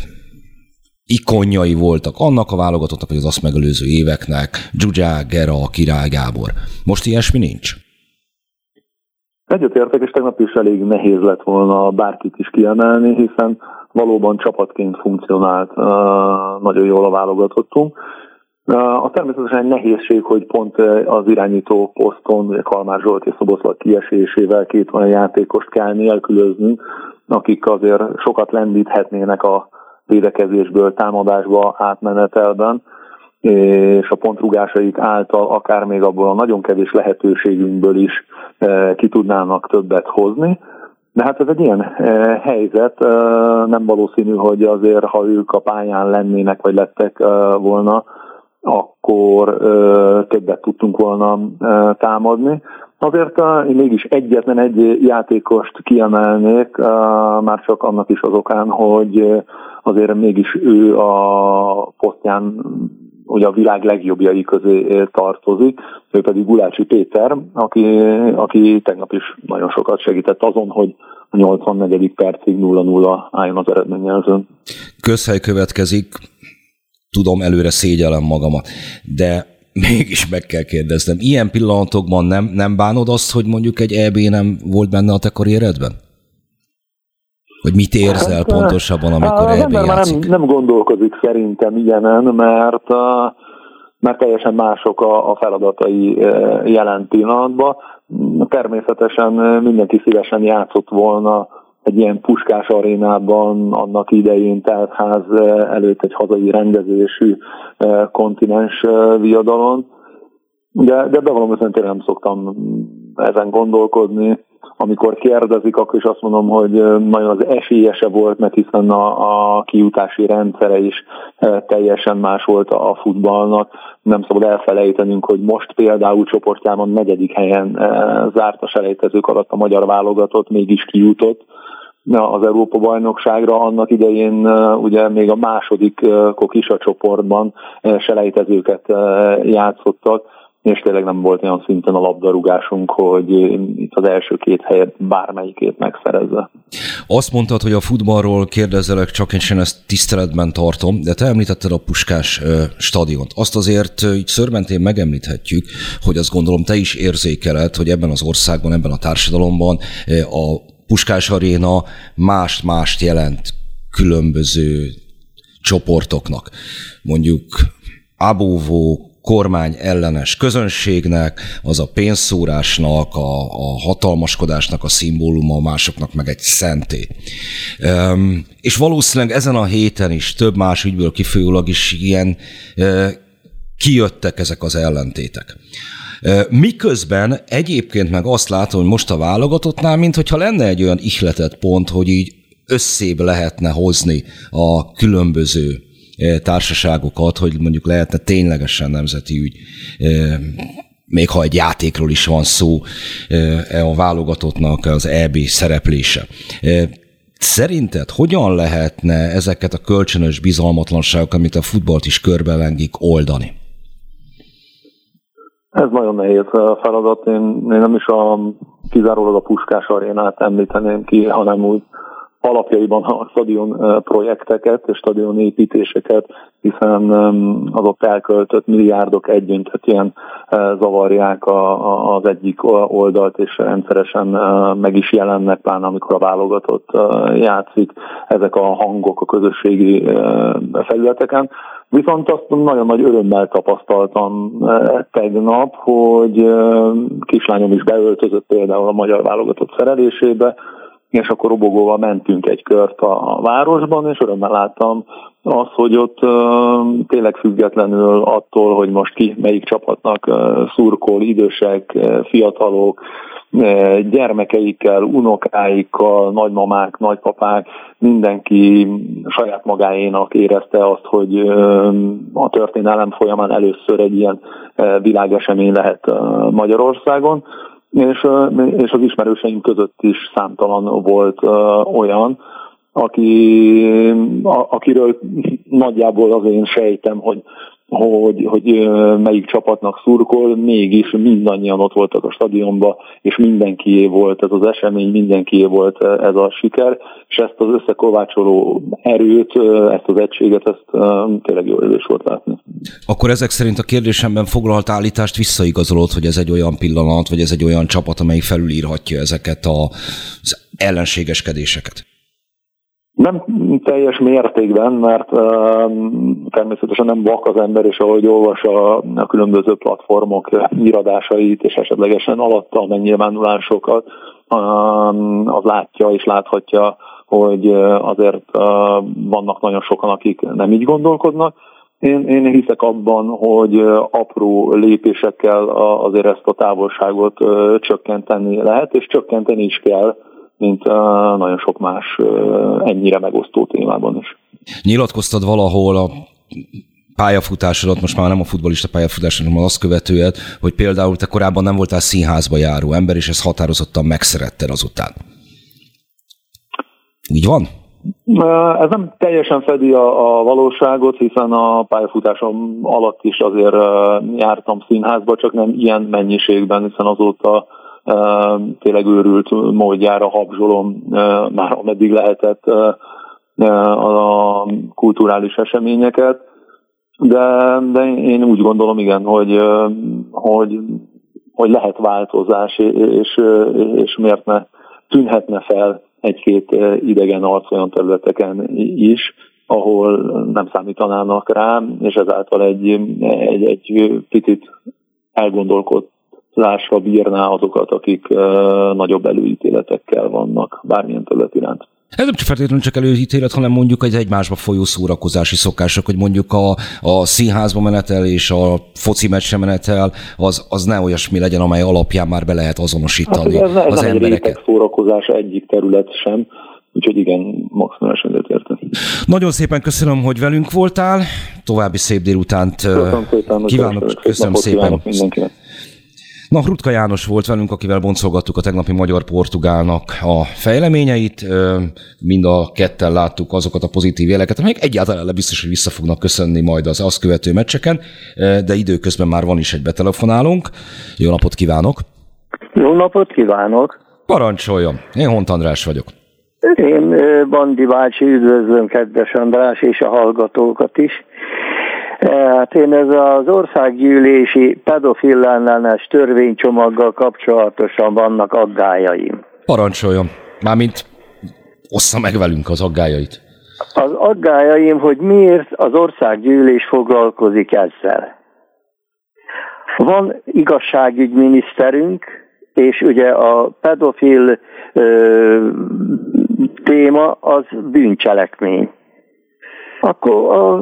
ikonjai voltak annak a válogatottnak, vagy az azt megelőző éveknek, Zsuzsák, Gera, Király Gábor. Most ilyesmi nincs? Egyetértek, és tegnap is elég nehéz lett volna bárkit is kiemelni, hiszen valóban csapatként funkcionált, nagyon jól a válogatottunk. A természetesen egy nehézség, hogy pont az irányító poszton, Kalmár Zsolt és Szoboszlak kiesésével két olyan játékost kell nélkülöznünk, akik azért sokat lendíthetnének a védekezésből támadásba átmenetelben, és a pontrugásaik által akár még abból a nagyon kevés lehetőségünkből is eh, ki tudnának többet hozni. De hát ez egy ilyen helyzet, nem valószínű, hogy azért, ha ők a pályán lennének, vagy lettek volna, akkor többet tudtunk volna támadni. Azért én mégis egyetlen egy játékost kiemelnék, már csak annak is az okán, hogy azért mégis ő a posztján ugye a világ legjobbjai közé tartozik, ő pedig Gulácsi Péter, aki, aki tegnap is nagyon sokat segített azon, hogy a 84. percig 0-0 álljon az eredményjelzőn. Közhely következik, tudom, előre szégyellem magamat, de mégis meg kell kérdeznem, ilyen pillanatokban nem, nem bánod azt, hogy mondjuk egy EB nem volt benne a te karrieredben? Hogy mit érzel hát, pontosabban, amikor EB játszik? Nem, nem gondolkozik szerintem ilyenen, mert mert teljesen mások a, a feladatai jelen pillanatban. Természetesen mindenki szívesen játszott volna egy ilyen puskás arénában annak idején teltház előtt egy hazai rendezésű kontinens viadalon. De, de bevallom, hogy tényleg nem szoktam ezen gondolkodni. Amikor kérdezik, akkor is azt mondom, hogy nagyon az esélyese volt, mert hiszen a, a kiutási rendszere is teljesen más volt a futballnak. Nem szabad elfelejtenünk, hogy most például csoportjában negyedik helyen zárt a selejtezők alatt a magyar válogatott, mégis kijutott az Európa bajnokságra. Annak idején ugye még a második kokisa csoportban selejtezőket játszottak, és tényleg nem volt olyan szinten a labdarúgásunk, hogy itt az első két helyet bármelyikét megszerezze. Azt mondtad, hogy a futballról kérdezelek, csak én ezt tiszteletben tartom, de te említetted a Puskás stadiont. Azt azért így szörmentén megemlíthetjük, hogy azt gondolom te is érzékeled, hogy ebben az országban, ebben a társadalomban a Puskás Aréna mást-mást jelent különböző csoportoknak. Mondjuk Abóvó, kormány ellenes közönségnek, az a pénzszórásnak, a, a hatalmaskodásnak a szimbóluma, másoknak meg egy szenté. Um, és valószínűleg ezen a héten is több más ügyből kifolyólag is ilyen uh, kijöttek ezek az ellentétek. Miközben egyébként meg azt látom, hogy most a válogatottnál, mintha lenne egy olyan ihletett pont, hogy így összébb lehetne hozni a különböző társaságokat, hogy mondjuk lehetne ténylegesen nemzeti ügy, még ha egy játékról is van szó, e a válogatottnak az EB szereplése. Szerinted hogyan lehetne ezeket a kölcsönös bizalmatlanságokat, amit a futballt is körbelengik, oldani? Ez nagyon nehéz feladat. Én, én nem is a kizárólag a Puskás arénát említeném ki, hanem úgy alapjaiban a stadion projekteket és stadion építéseket, hiszen az ott elköltött milliárdok együtthetően zavarják az egyik oldalt, és rendszeresen meg is jelennek, pláne amikor a válogatott játszik ezek a hangok a közösségi felületeken. Viszont azt nagyon nagy örömmel tapasztaltam tegnap, hogy kislányom is beöltözött például a magyar válogatott szerelésébe, és akkor robogóval mentünk egy kört a városban, és örömmel láttam azt, hogy ott tényleg függetlenül attól, hogy most ki melyik csapatnak szurkol, idősek, fiatalok, gyermekeikkel, unokáikkal, nagymamák, nagypapák, mindenki saját magáénak érezte azt, hogy a történelem folyamán először egy ilyen világesemény lehet Magyarországon és, és az ismerőseim között is számtalan volt olyan, aki, akiről nagyjából az én sejtem, hogy hogy, hogy melyik csapatnak szurkol, mégis mindannyian ott voltak a stadionban, és mindenkié volt ez az esemény, mindenkié volt ez a siker, és ezt az összekovácsoló erőt, ezt az egységet, ezt tényleg jó érzés volt látni. Akkor ezek szerint a kérdésemben foglalt állítást visszaigazolod, hogy ez egy olyan pillanat, vagy ez egy olyan csapat, amely felülírhatja ezeket az ellenségeskedéseket? Nem teljes mértékben, mert természetesen nem vak az ember, és ahogy olvas a, különböző platformok iradásait, és esetlegesen alatta a megnyilvánulásokat, az látja és láthatja, hogy azért vannak nagyon sokan, akik nem így gondolkodnak. Én, én hiszek abban, hogy apró lépésekkel azért ezt a távolságot csökkenteni lehet, és csökkenteni is kell, mint nagyon sok más ennyire megosztó témában is. Nyilatkoztad valahol a pályafutásodat, most már nem a futbolista pályafutásodat, hanem azt követően, hogy például te korábban nem voltál színházba járó ember, és ezt határozottan megszeretted azután. Így van? Ez nem teljesen fedi a, a valóságot, hiszen a pályafutásom alatt is azért jártam színházba, csak nem ilyen mennyiségben, hiszen azóta tényleg őrült módjára habzsolom már ameddig lehetett a kulturális eseményeket. De, de én úgy gondolom, igen, hogy, hogy, hogy lehet változás, és, és miért ne tűnhetne fel egy-két idegen arc olyan területeken is, ahol nem számítanának rám, és ezáltal egy, egy, egy picit elgondolkodásra bírná azokat, akik nagyobb előítéletekkel vannak bármilyen terület iránt. Ez nem csak feltétlenül csak előítélet, hanem mondjuk egy egymásba folyó szórakozási szokások, hogy mondjuk a, a színházba menetel és a foci meccse menetel, az, az ne olyasmi legyen, amely alapján már be lehet azonosítani hát, ez, ez az nem embereket. Ez szórakozás egyik terület sem, úgyhogy igen, maximálisan egyetértek. Nagyon szépen köszönöm, hogy velünk voltál, további szép délutánt köszönöm szépen, kívánok, köszönöm szépen. Kívánok mindenkinek. Na, Rutka János volt velünk, akivel boncolgattuk a tegnapi magyar-portugálnak a fejleményeit. Mind a ketten láttuk azokat a pozitív jeleket, amelyek egyáltalán biztos, hogy vissza fognak köszönni majd az azt követő meccseken, de időközben már van is egy betelefonálunk. Jó napot kívánok! Jó napot kívánok! Parancsoljon! Én Hont András vagyok. Én Bandi bácsi, üdvözlöm kedves András és a hallgatókat is. Hát én ez az országgyűlési pedofil ellenes törvénycsomaggal kapcsolatosan vannak aggájaim. Parancsoljon. Mármint ossza meg velünk az aggájait. Az aggájaim, hogy miért az országgyűlés foglalkozik ezzel. Van igazságügyminiszterünk, és ugye a pedofil ö, téma az bűncselekmény akkor a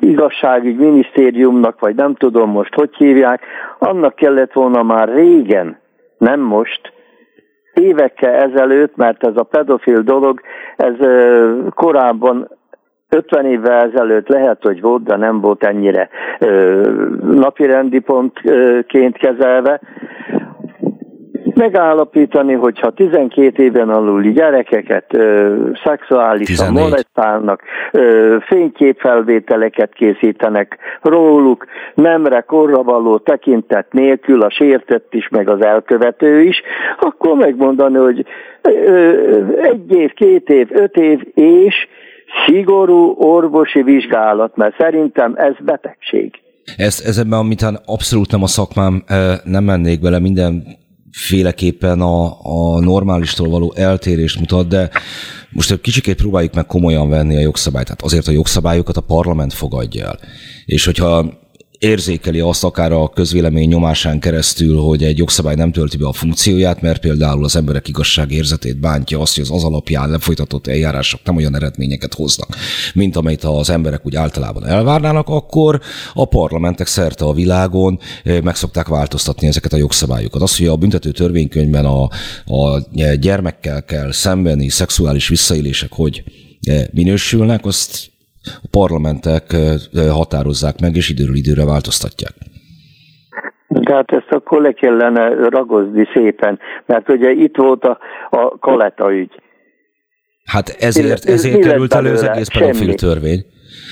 igazságügy minisztériumnak, vagy nem tudom most, hogy hívják, annak kellett volna már régen, nem most, évekkel ezelőtt, mert ez a pedofil dolog, ez korábban 50 évvel ezelőtt lehet, hogy volt, de nem volt ennyire napirendi pontként kezelve megállapítani, hogyha 12 éven aluli gyerekeket ö, szexuálisan 14. molesztálnak, ö, fényképfelvételeket készítenek róluk, nemre korra való tekintet nélkül a sértett is, meg az elkövető is, akkor megmondani, hogy ö, egy év, két év, öt év és szigorú orvosi vizsgálat, mert szerintem ez betegség. Ez, ez ebben, amit abszolút nem a szakmám, nem mennék bele, minden féleképpen a, a normálistól való eltérést mutat, de most egy kicsikét próbáljuk meg komolyan venni a jogszabályt. Tehát azért a jogszabályokat a parlament fogadja el. És hogyha érzékeli azt akár a közvélemény nyomásán keresztül, hogy egy jogszabály nem tölti be a funkcióját, mert például az emberek igazságérzetét bántja azt, hogy az az alapján lefolytatott eljárások nem olyan eredményeket hoznak, mint amit az emberek úgy általában elvárnának, akkor a parlamentek szerte a világon eh, meg szokták változtatni ezeket a jogszabályokat. Az, hogy a büntető törvénykönyvben a, a gyermekkel kell szembeni szexuális visszaélések hogy eh, minősülnek, azt a parlamentek határozzák meg, és időről időre változtatják. Tehát ezt akkor le kellene ragozni szépen, mert ugye itt volt a, a Kaleta ügy. Hát ezért, ezért került elő az egész pedofil törvény.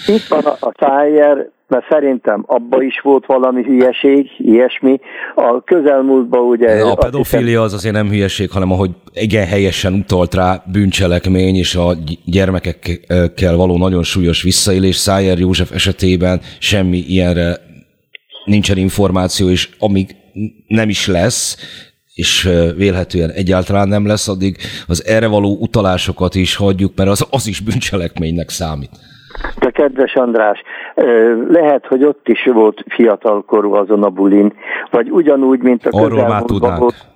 Itt van a, a Szájer mert szerintem abba is volt valami hülyeség, ilyesmi. A közelmúltban ugye... A pedofilia hiszem, az azért nem hülyeség, hanem ahogy igen helyesen utalt rá bűncselekmény és a gyermekekkel való nagyon súlyos visszaélés. Szájer József esetében semmi ilyenre nincsen információ, és amíg nem is lesz, és vélhetően egyáltalán nem lesz, addig az erre való utalásokat is hagyjuk, mert az, az is bűncselekménynek számít. De kedves András, lehet, hogy ott is volt fiatalkorú azon a bulin, vagy ugyanúgy, mint a közelmúltban volt.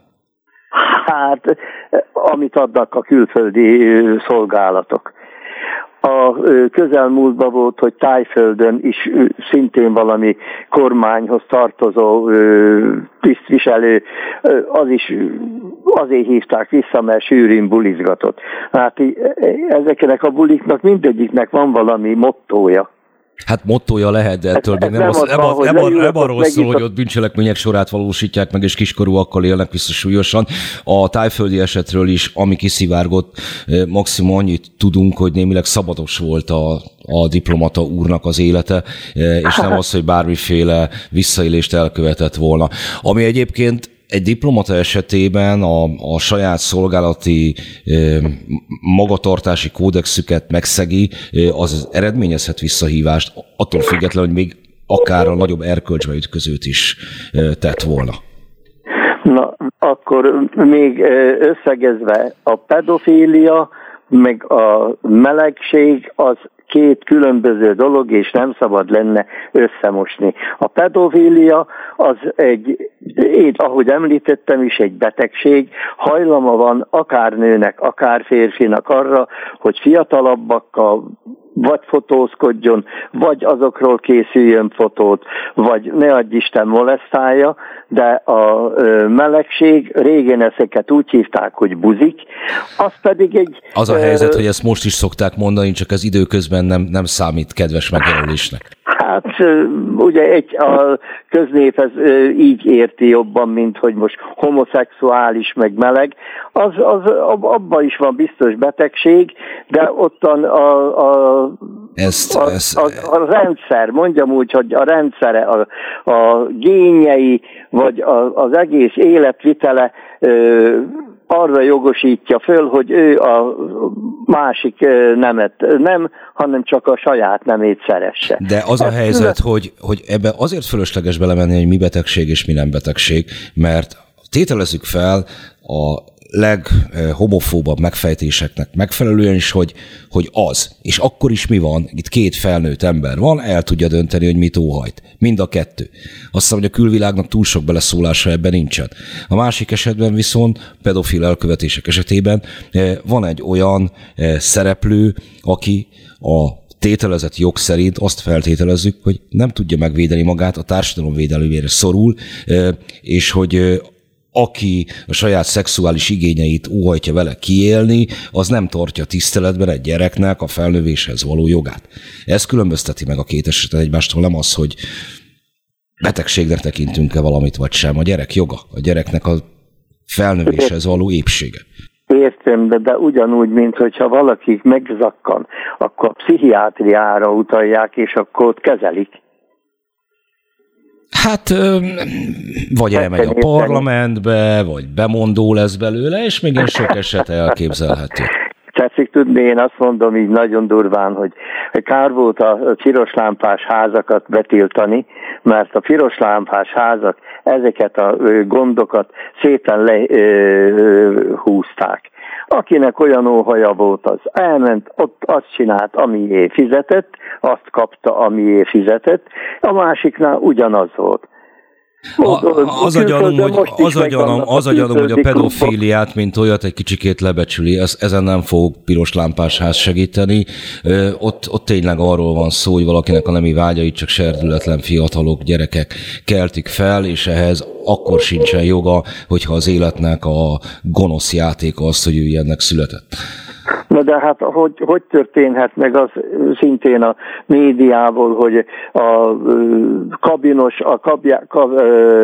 Hát, amit adnak a külföldi szolgálatok. A közelmúltban volt, hogy Tájföldön is szintén valami kormányhoz tartozó tisztviselő, az is azért hívták vissza, mert sűrűn bulizgatott. Hát ezeknek a buliknak mindegyiknek van valami mottója. Hát mottoja lehet, de ettől még nem, nem, az, nem, az, nem, nem, nem arról szól, hogy ott bűncselekmények sorát valósítják meg, és kiskorúakkal élnek vissza súlyosan. A tájföldi esetről is, ami kiszivárgott, maximum annyit tudunk, hogy némileg szabados volt a, a diplomata úrnak az élete, és nem az, hogy bármiféle visszaélést elkövetett volna. Ami egyébként egy diplomata esetében a, a saját szolgálati magatartási kódexüket megszegi, az eredményezhet visszahívást, attól függetlenül, hogy még akár a nagyobb erkölcsbe ütközőt is tett volna. Na, akkor még összegezve a pedofília, meg a melegség az két különböző dolog, és nem szabad lenne összemosni. A pedofília az egy, én, ahogy említettem is, egy betegség, hajlama van akár nőnek, akár férfinak arra, hogy fiatalabbakkal vagy fotózkodjon, vagy azokról készüljön fotót, vagy ne adj Isten molesztálja, de a melegség, régen ezeket úgy hívták, hogy buzik, az pedig egy... Az a helyzet, hogy ezt most is szokták mondani, csak az időközben nem, nem számít kedves megjelölésnek. Hát ugye egy, a köznép ez így érti jobban, mint hogy most homoszexuális, meg meleg. Az, az, abban is van biztos betegség, de ottan a, a ezt, a, ezt... A, a rendszer, mondjam úgy, hogy a rendszere, a, a gényei, vagy a, az egész életvitele ö, arra jogosítja föl, hogy ő a másik nemet nem, hanem csak a saját nemét szeresse. De az a helyzet, hogy, hogy ebbe azért fölösleges belemenni, hogy mi betegség és mi nem betegség, mert tételezzük fel a leghomofóbabb megfejtéseknek megfelelően is, hogy, hogy az. És akkor is mi van? Itt két felnőtt ember van, el tudja dönteni, hogy mit óhajt. Mind a kettő. Azt hiszem, hogy a külvilágnak túl sok beleszólása ebben nincsen. A másik esetben viszont pedofil elkövetések esetében eh, van egy olyan eh, szereplő, aki a tételezett jog szerint azt feltételezzük, hogy nem tudja megvédeni magát, a társadalom védelmére szorul, eh, és hogy aki a saját szexuális igényeit óhajtja vele kiélni, az nem tartja tiszteletben egy gyereknek a felnövéshez való jogát. Ez különbözteti meg a két esetet egymástól, nem az, hogy betegségnek tekintünk-e valamit, vagy sem. A gyerek joga, a gyereknek a felnövéshez való épsége. Értem, de, de ugyanúgy, mint hogyha valaki megzakkan, akkor pszichiátriára utalják, és akkor ott kezelik. Hát, vagy elmegy a parlamentbe, vagy bemondó lesz belőle, és még sok eset elképzelhető. Tetszik tudni, én azt mondom így nagyon durván, hogy kár volt a piroslámpás házakat betiltani, mert a piroslámpás házak ezeket a gondokat szépen lehúzták. Akinek olyan óhaja volt, az elment, ott azt csinált, amié fizetett, azt kapta, amié fizetett, a másiknál ugyanaz volt. A, az a gyanúm, hogy, az a gyanúm, az a gyanúm, hogy a pedofíliát, mint olyat egy kicsikét lebecsüli, ez, ezen nem fog piros lámpás ház segíteni. Ö, ott, ott tényleg arról van szó, hogy valakinek a nemi vágyait csak serdületlen fiatalok, gyerekek keltik fel, és ehhez akkor sincsen joga, hogyha az életnek a gonosz játéka az, hogy ő ilyennek született. Na de hát hogy, hogy történhet meg az szintén a médiából, hogy a kabinos a kabja,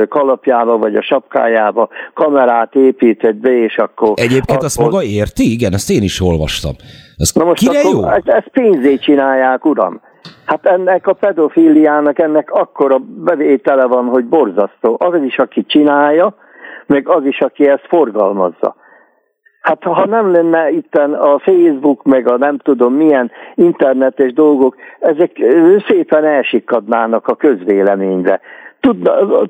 kalapjába vagy a sapkájába kamerát épített be, és akkor... Egyébként akkor... azt maga érti? Igen, ezt én is olvastam. Ez Na most kire jó? Ezt, ezt pénzét csinálják, uram. Hát ennek a pedofíliának ennek akkora bevétele van, hogy borzasztó. Az is, aki csinálja, meg az is, aki ezt forgalmazza. Hát ha nem lenne itt a Facebook, meg a nem tudom milyen internetes dolgok, ezek szépen elsikadnának a közvéleményre.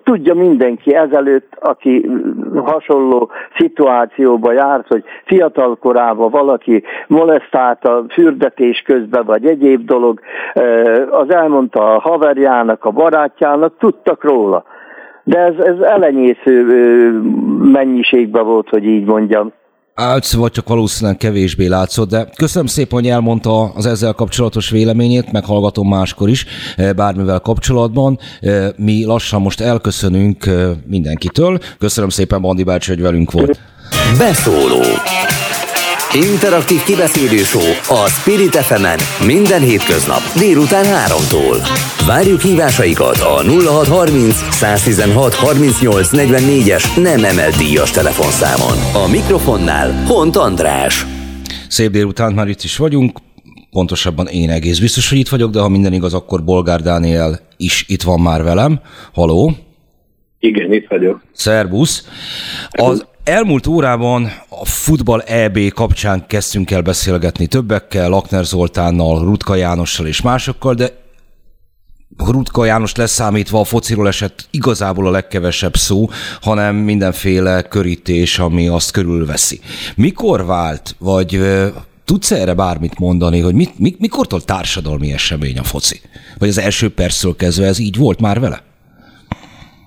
tudja mindenki ezelőtt, aki hasonló szituációba járt, hogy fiatal korában valaki molesztálta fürdetés közben, vagy egyéb dolog, az elmondta a haverjának, a barátjának, tudtak róla. De ez, ez elenyésző mennyiségben volt, hogy így mondjam. Álc, vagy csak valószínűleg kevésbé látszott, de köszönöm szépen, hogy elmondta az ezzel kapcsolatos véleményét, meghallgatom máskor is, eh, bármivel kapcsolatban. Eh, mi lassan most elköszönünk eh, mindenkitől. Köszönöm szépen, Bandi bácsi, hogy velünk volt. Beszóló Interaktív kibeszélő show a Spirit fm minden hétköznap délután 3-tól. Várjuk hívásaikat a 0630 116 38 44-es nem emelt díjas telefonszámon. A mikrofonnál Hont András. Szép délután már itt is vagyunk, pontosabban én egész biztos, hogy itt vagyok, de ha minden igaz, akkor Bolgár Dániel is itt van már velem. Haló! Igen, itt vagyok. Szerbusz! Az Elmúlt órában a futball EB kapcsán kezdtünk el beszélgetni többekkel, Lakner Zoltánnal, Rutka Jánossal és másokkal, de Rutka János leszámítva a fociról esett igazából a legkevesebb szó, hanem mindenféle körítés, ami azt körülveszi. Mikor vált, vagy tudsz erre bármit mondani, hogy mit, mi, mikortól társadalmi esemény a foci? Vagy az első perctől kezdve ez így volt már vele?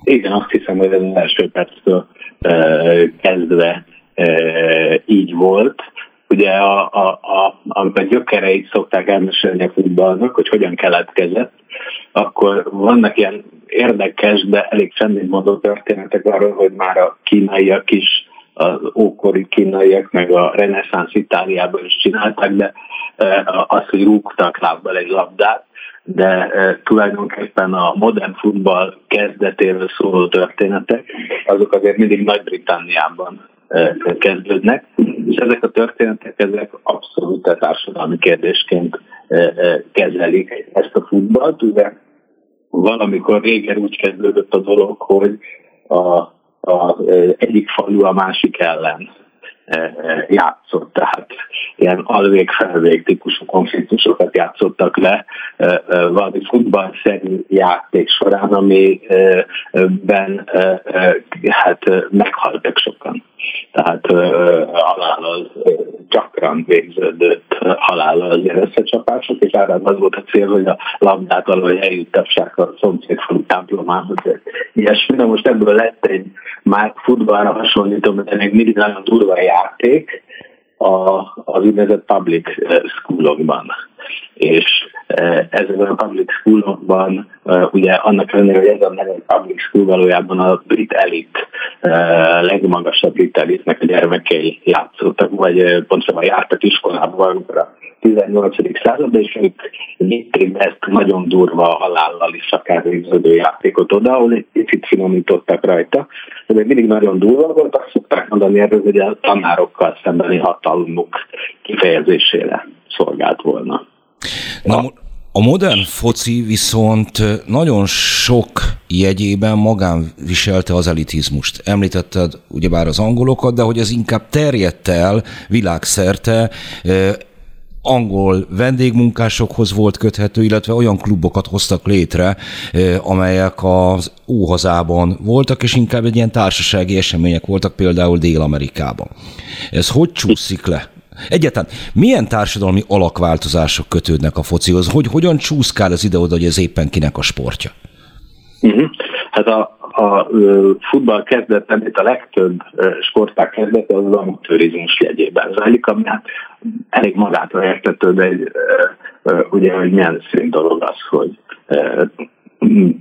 Igen, azt hiszem, hogy ez az első perctől kezdve így volt. Ugye a, a, a, a gyökereit szokták elmesélni a futballnak, hogy hogyan keletkezett, akkor vannak ilyen érdekes, de elég mondó történetek arról, hogy már a kínaiak is, az ókori kínaiak, meg a reneszánsz Itáliában is csinálták, de az, hogy rúgtak lábbal egy labdát, de tulajdonképpen a modern futball kezdetéről szóló történetek, azok azért mindig Nagy-Britanniában kezdődnek, és ezek a történetek ezek abszolút társadalmi kérdésként kezelik ezt a futballt, ugye valamikor régen úgy kezdődött a dolog, hogy a, a, egyik falu a másik ellen játszott, tehát ilyen alvég-felvég típusú konfliktusokat játszottak le valami futballszerű játék során, amiben hát meghaltak sokan. Tehát halállal gyakran végződött halállal az ilyen összecsapások, és arra az volt a cél, hogy a labdát valahogy eljuttassák a szomszédfalu templomához. Ilyesmi, de most ebből lett egy már futballra hasonlító, de még mindig nagyon durva játék, a, az úgynevezett public schoolokban. És ezekben a public schoolokban, ugye annak ellenére, hogy ez a neve public school valójában a brit elit, legmagasabb brit elitnek a gyermekei játszottak, vagy pontosabban jártak iskolába, amikor a 18. században, és ők vitték ezt nagyon durva halállal is akár végződő játékot oda, ahol egy picit finomítottak rajta, de még mindig nagyon durva volt, azt szokták mondani erről, hogy a tanárokkal szembeni hatalmuk kifejezésére szolgált volna. Na, a modern foci viszont nagyon sok jegyében magán viselte az elitizmust. Említetted ugyebár az angolokat, de hogy ez inkább terjedt el világszerte, angol vendégmunkásokhoz volt köthető, illetve olyan klubokat hoztak létre, amelyek az óhazában voltak, és inkább egy ilyen társasági események voltak például Dél-Amerikában. Ez hogy csúszik le? Egyáltalán milyen társadalmi alakváltozások kötődnek a focihoz? Hogy, hogyan csúszkál az ide-oda, hogy ez éppen kinek a sportja? Uh-huh. Hát a, a futball kezdetben, itt a legtöbb sportág kezdete az amatőrizmus jegyében zajlik, ami hát elég magától értető, de egy, ugye, hogy milyen szint dolog az, hogy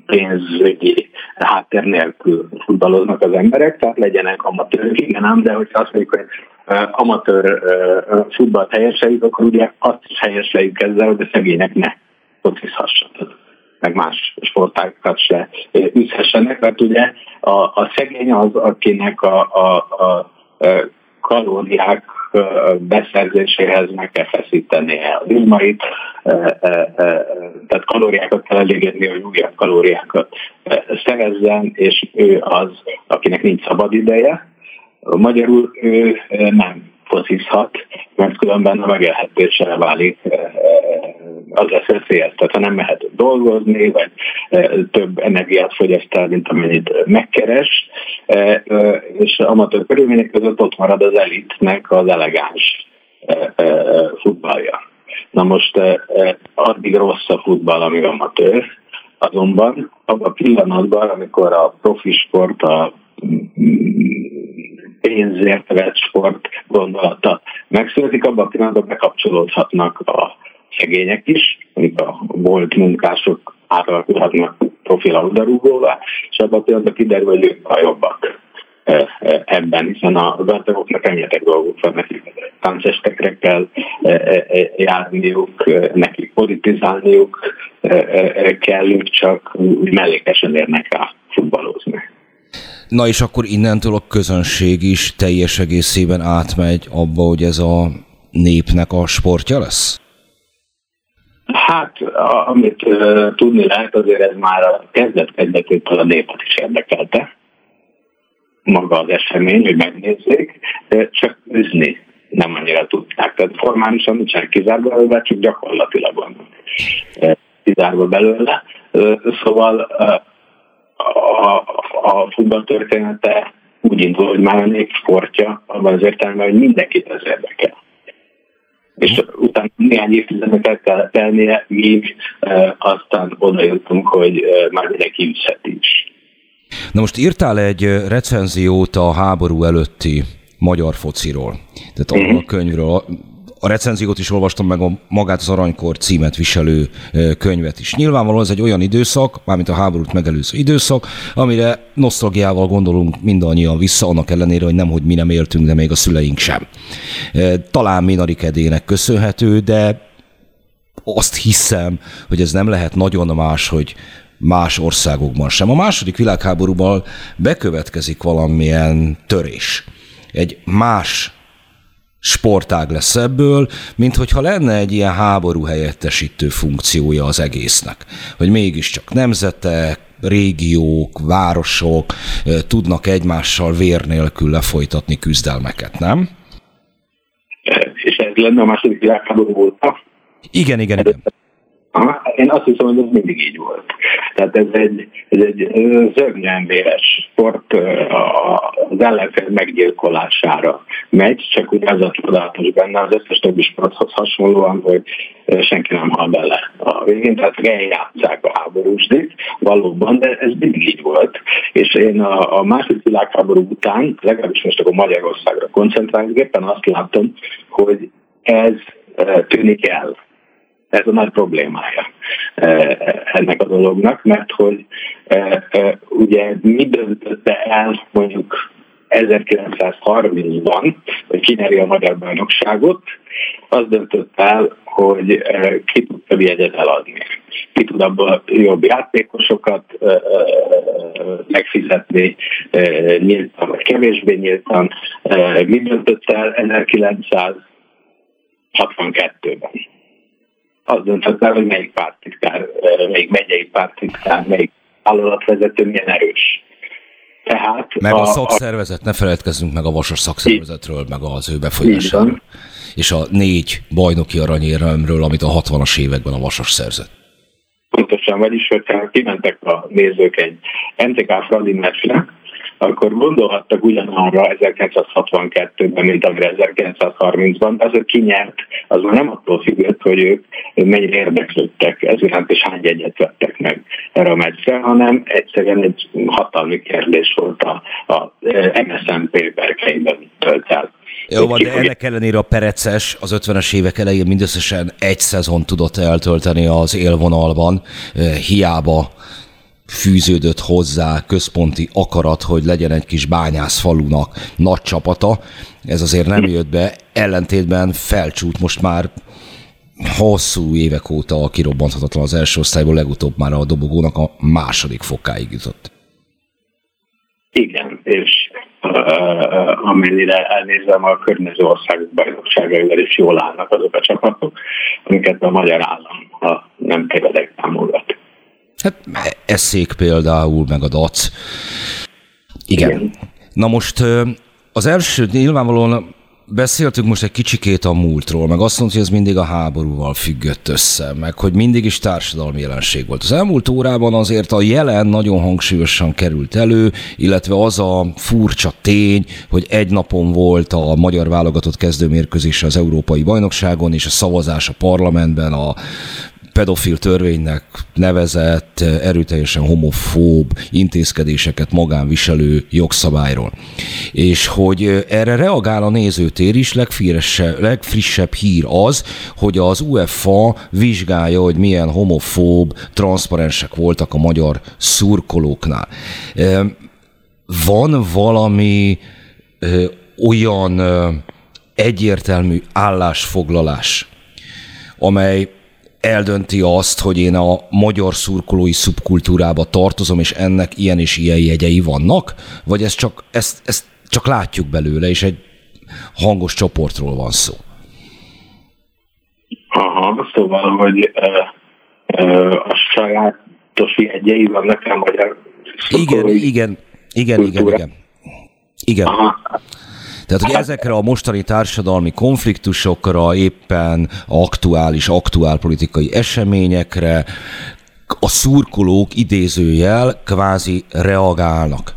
pénzügyi háttér nélkül futballoznak az emberek, tehát legyenek amatőrök, igen ám, de hogyha azt mondjuk, hogy amatőr futballt helyeseljük, akkor ugye azt is helyeseljük ezzel, hogy a szegények ne focizhassanak meg más sportákat se üzhessenek, mert ugye a, a szegény az, akinek a, a, a kalóriák beszerzéséhez meg kell feszítenie a izmait, tehát kalóriákat kell elégetni, hogy újabb kalóriákat szerezzen, és ő az, akinek nincs szabad ideje. Magyarul ő nem focizhat, mert különben a megélhetésre válik, az lesz veszélyes. Tehát ha nem mehet dolgozni, vagy több energiát fogyaszt el, mint amennyit megkeres, és amatőr körülmények között ott marad az elitnek az elegáns futballja. Na most addig rossz a futball, ami amatőr, azonban abban a pillanatban, amikor a profi sport, a pénzért vett sport gondolata megszületik, abban a pillanatban bekapcsolódhatnak a szegények is, amik a volt munkások átalakulhatnak profil labdarúgóvá, és abban a pillanatban kiderül, hogy ők a jobbak ebben, hiszen a gazdagoknak rengeteg dolguk van, nekik táncestekre kell járniuk, nekik politizálniuk kell, csak mellékesen érnek rá futballozni. Na és akkor innentől a közönség is teljes egészében átmegy abba, hogy ez a népnek a sportja lesz? Hát, amit uh, tudni lehet, azért ez már a kezdet-kezdetétől a népet is érdekelte maga az esemény, hogy megnézzék, csak üzni nem annyira tudták. Tehát formálisan nincsenek kizárva belőle, csak gyakorlatilag van kizárva belőle. Szóval a, a futball története úgy indul, hogy már a nép sportja, abban az értelemben, hogy mindenkit ez érdekel. És utána néhány évtizednek kell telnie, míg e, aztán oda jutunk, hogy e, már mindenki üzheti is. Na most írtál egy recenziót a háború előtti magyar fociról, tehát uh-huh. a mhm. könyvről. A recenziót is olvastam, meg a magát az Aranykor címet viselő könyvet is. Nyilvánvalóan ez egy olyan időszak, mármint a háborút megelőző időszak, amire nosztalgiával gondolunk mindannyian vissza, annak ellenére, hogy nem, hogy mi nem éltünk, de még a szüleink sem. Talán Minarik Edének köszönhető, de azt hiszem, hogy ez nem lehet nagyon más, hogy más országokban sem. A második világháborúban bekövetkezik valamilyen törés. Egy más sportág lesz ebből, mint hogyha lenne egy ilyen háború helyettesítő funkciója az egésznek. Hogy mégiscsak nemzetek, régiók, városok tudnak egymással vér nélkül lefolytatni küzdelmeket, nem? És ez lenne a második világháború óta? Igen, igen, igen. Én azt hiszem, hogy ez mindig így volt. Tehát ez egy, ez egy véres sport az ellenfél meggyilkolására megy, csak ugye az a csodálatos benne az összes többi sporthoz hasonlóan, hogy senki nem hal bele a végén, tehát eljátszák a háborúsdit, valóban, de ez mindig így volt. És én a, a második világháború után, legalábbis most akkor Magyarországra koncentrálok, éppen azt látom, hogy ez tűnik el ez a nagy problémája e, ennek a dolognak, mert hogy e, e, ugye mi döntötte el mondjuk 1930-ban, hogy kinyeri a magyar bajnokságot, az döntött el, hogy ki tud több jegyet eladni. Ki tud abból jobb játékosokat megfizetni nyíltan vagy kevésbé nyíltan. Mi döntött el 1962-ben? Az döntött el, hogy melyik pártitkár, melyik megyei pártitkár, melyik vállalatvezető milyen erős. Tehát meg a, a szakszervezet, ne feledkezzünk meg a vasas szakszervezetről, meg az ő befolyásáról. És a négy bajnoki aranyéremről, amit a 60-as években a vasas szerzett. Pontosan, vagyis, hogyha kimentek a nézők egy NTK Fradi meccsre, akkor gondolhattak ugyanarra 1962-ben, mint amire 1930-ban, de azért kinyert, az már nem attól függött, hogy ők mennyire érdeklődtek ez iránt, és hány egyet vettek meg erre a meccsre, hanem egyszerűen egy hatalmi kérdés volt a, a MSZNP berkeiben tölt el. Jó van, de ennek ellenére a Pereces az 50-es évek elején mindösszesen egy szezon tudott eltölteni az élvonalban, hiába fűződött hozzá központi akarat, hogy legyen egy kis bányász falunak nagy csapata. Ez azért nem jött be, ellentétben felcsút most már hosszú évek óta a kirobbanthatatlan az első osztályból, legutóbb már a dobogónak a második fokáig jutott. Igen, és uh, amennyire elnézem, a környező országok bajnokságaival is jól állnak azok a csapatok, amiket a magyar állam ha nem tévedek támogat. Hát eszék például, meg a dac. Igen. Igen. Na most az első nyilvánvalóan beszéltünk most egy kicsikét a múltról, meg azt mondta, hogy ez mindig a háborúval függött össze, meg hogy mindig is társadalmi jelenség volt. Az elmúlt órában azért a jelen nagyon hangsúlyosan került elő, illetve az a furcsa tény, hogy egy napon volt a magyar válogatott kezdőmérkőzése az Európai Bajnokságon, és a szavazás a parlamentben a pedofil törvénynek nevezett, erőteljesen homofób intézkedéseket magánviselő jogszabályról. És hogy erre reagál a nézőtér is, legfrissebb, hír az, hogy az UEFA vizsgálja, hogy milyen homofób transzparensek voltak a magyar szurkolóknál. Van valami olyan egyértelmű állásfoglalás, amely eldönti azt, hogy én a magyar szurkolói szubkultúrába tartozom, és ennek ilyen és ilyen jegyei vannak? Vagy ez csak, ezt, ezt csak látjuk belőle, és egy hangos csoportról van szó? Aha, szóval, hogy ö, ö, a sajátos jegyei vannak a magyar Igen, igen, igen, igen, igen. Igen. Aha. Tehát, hogy ezekre a mostani társadalmi konfliktusokra, éppen aktuális, aktuál politikai eseményekre a szurkolók idézőjel kvázi reagálnak.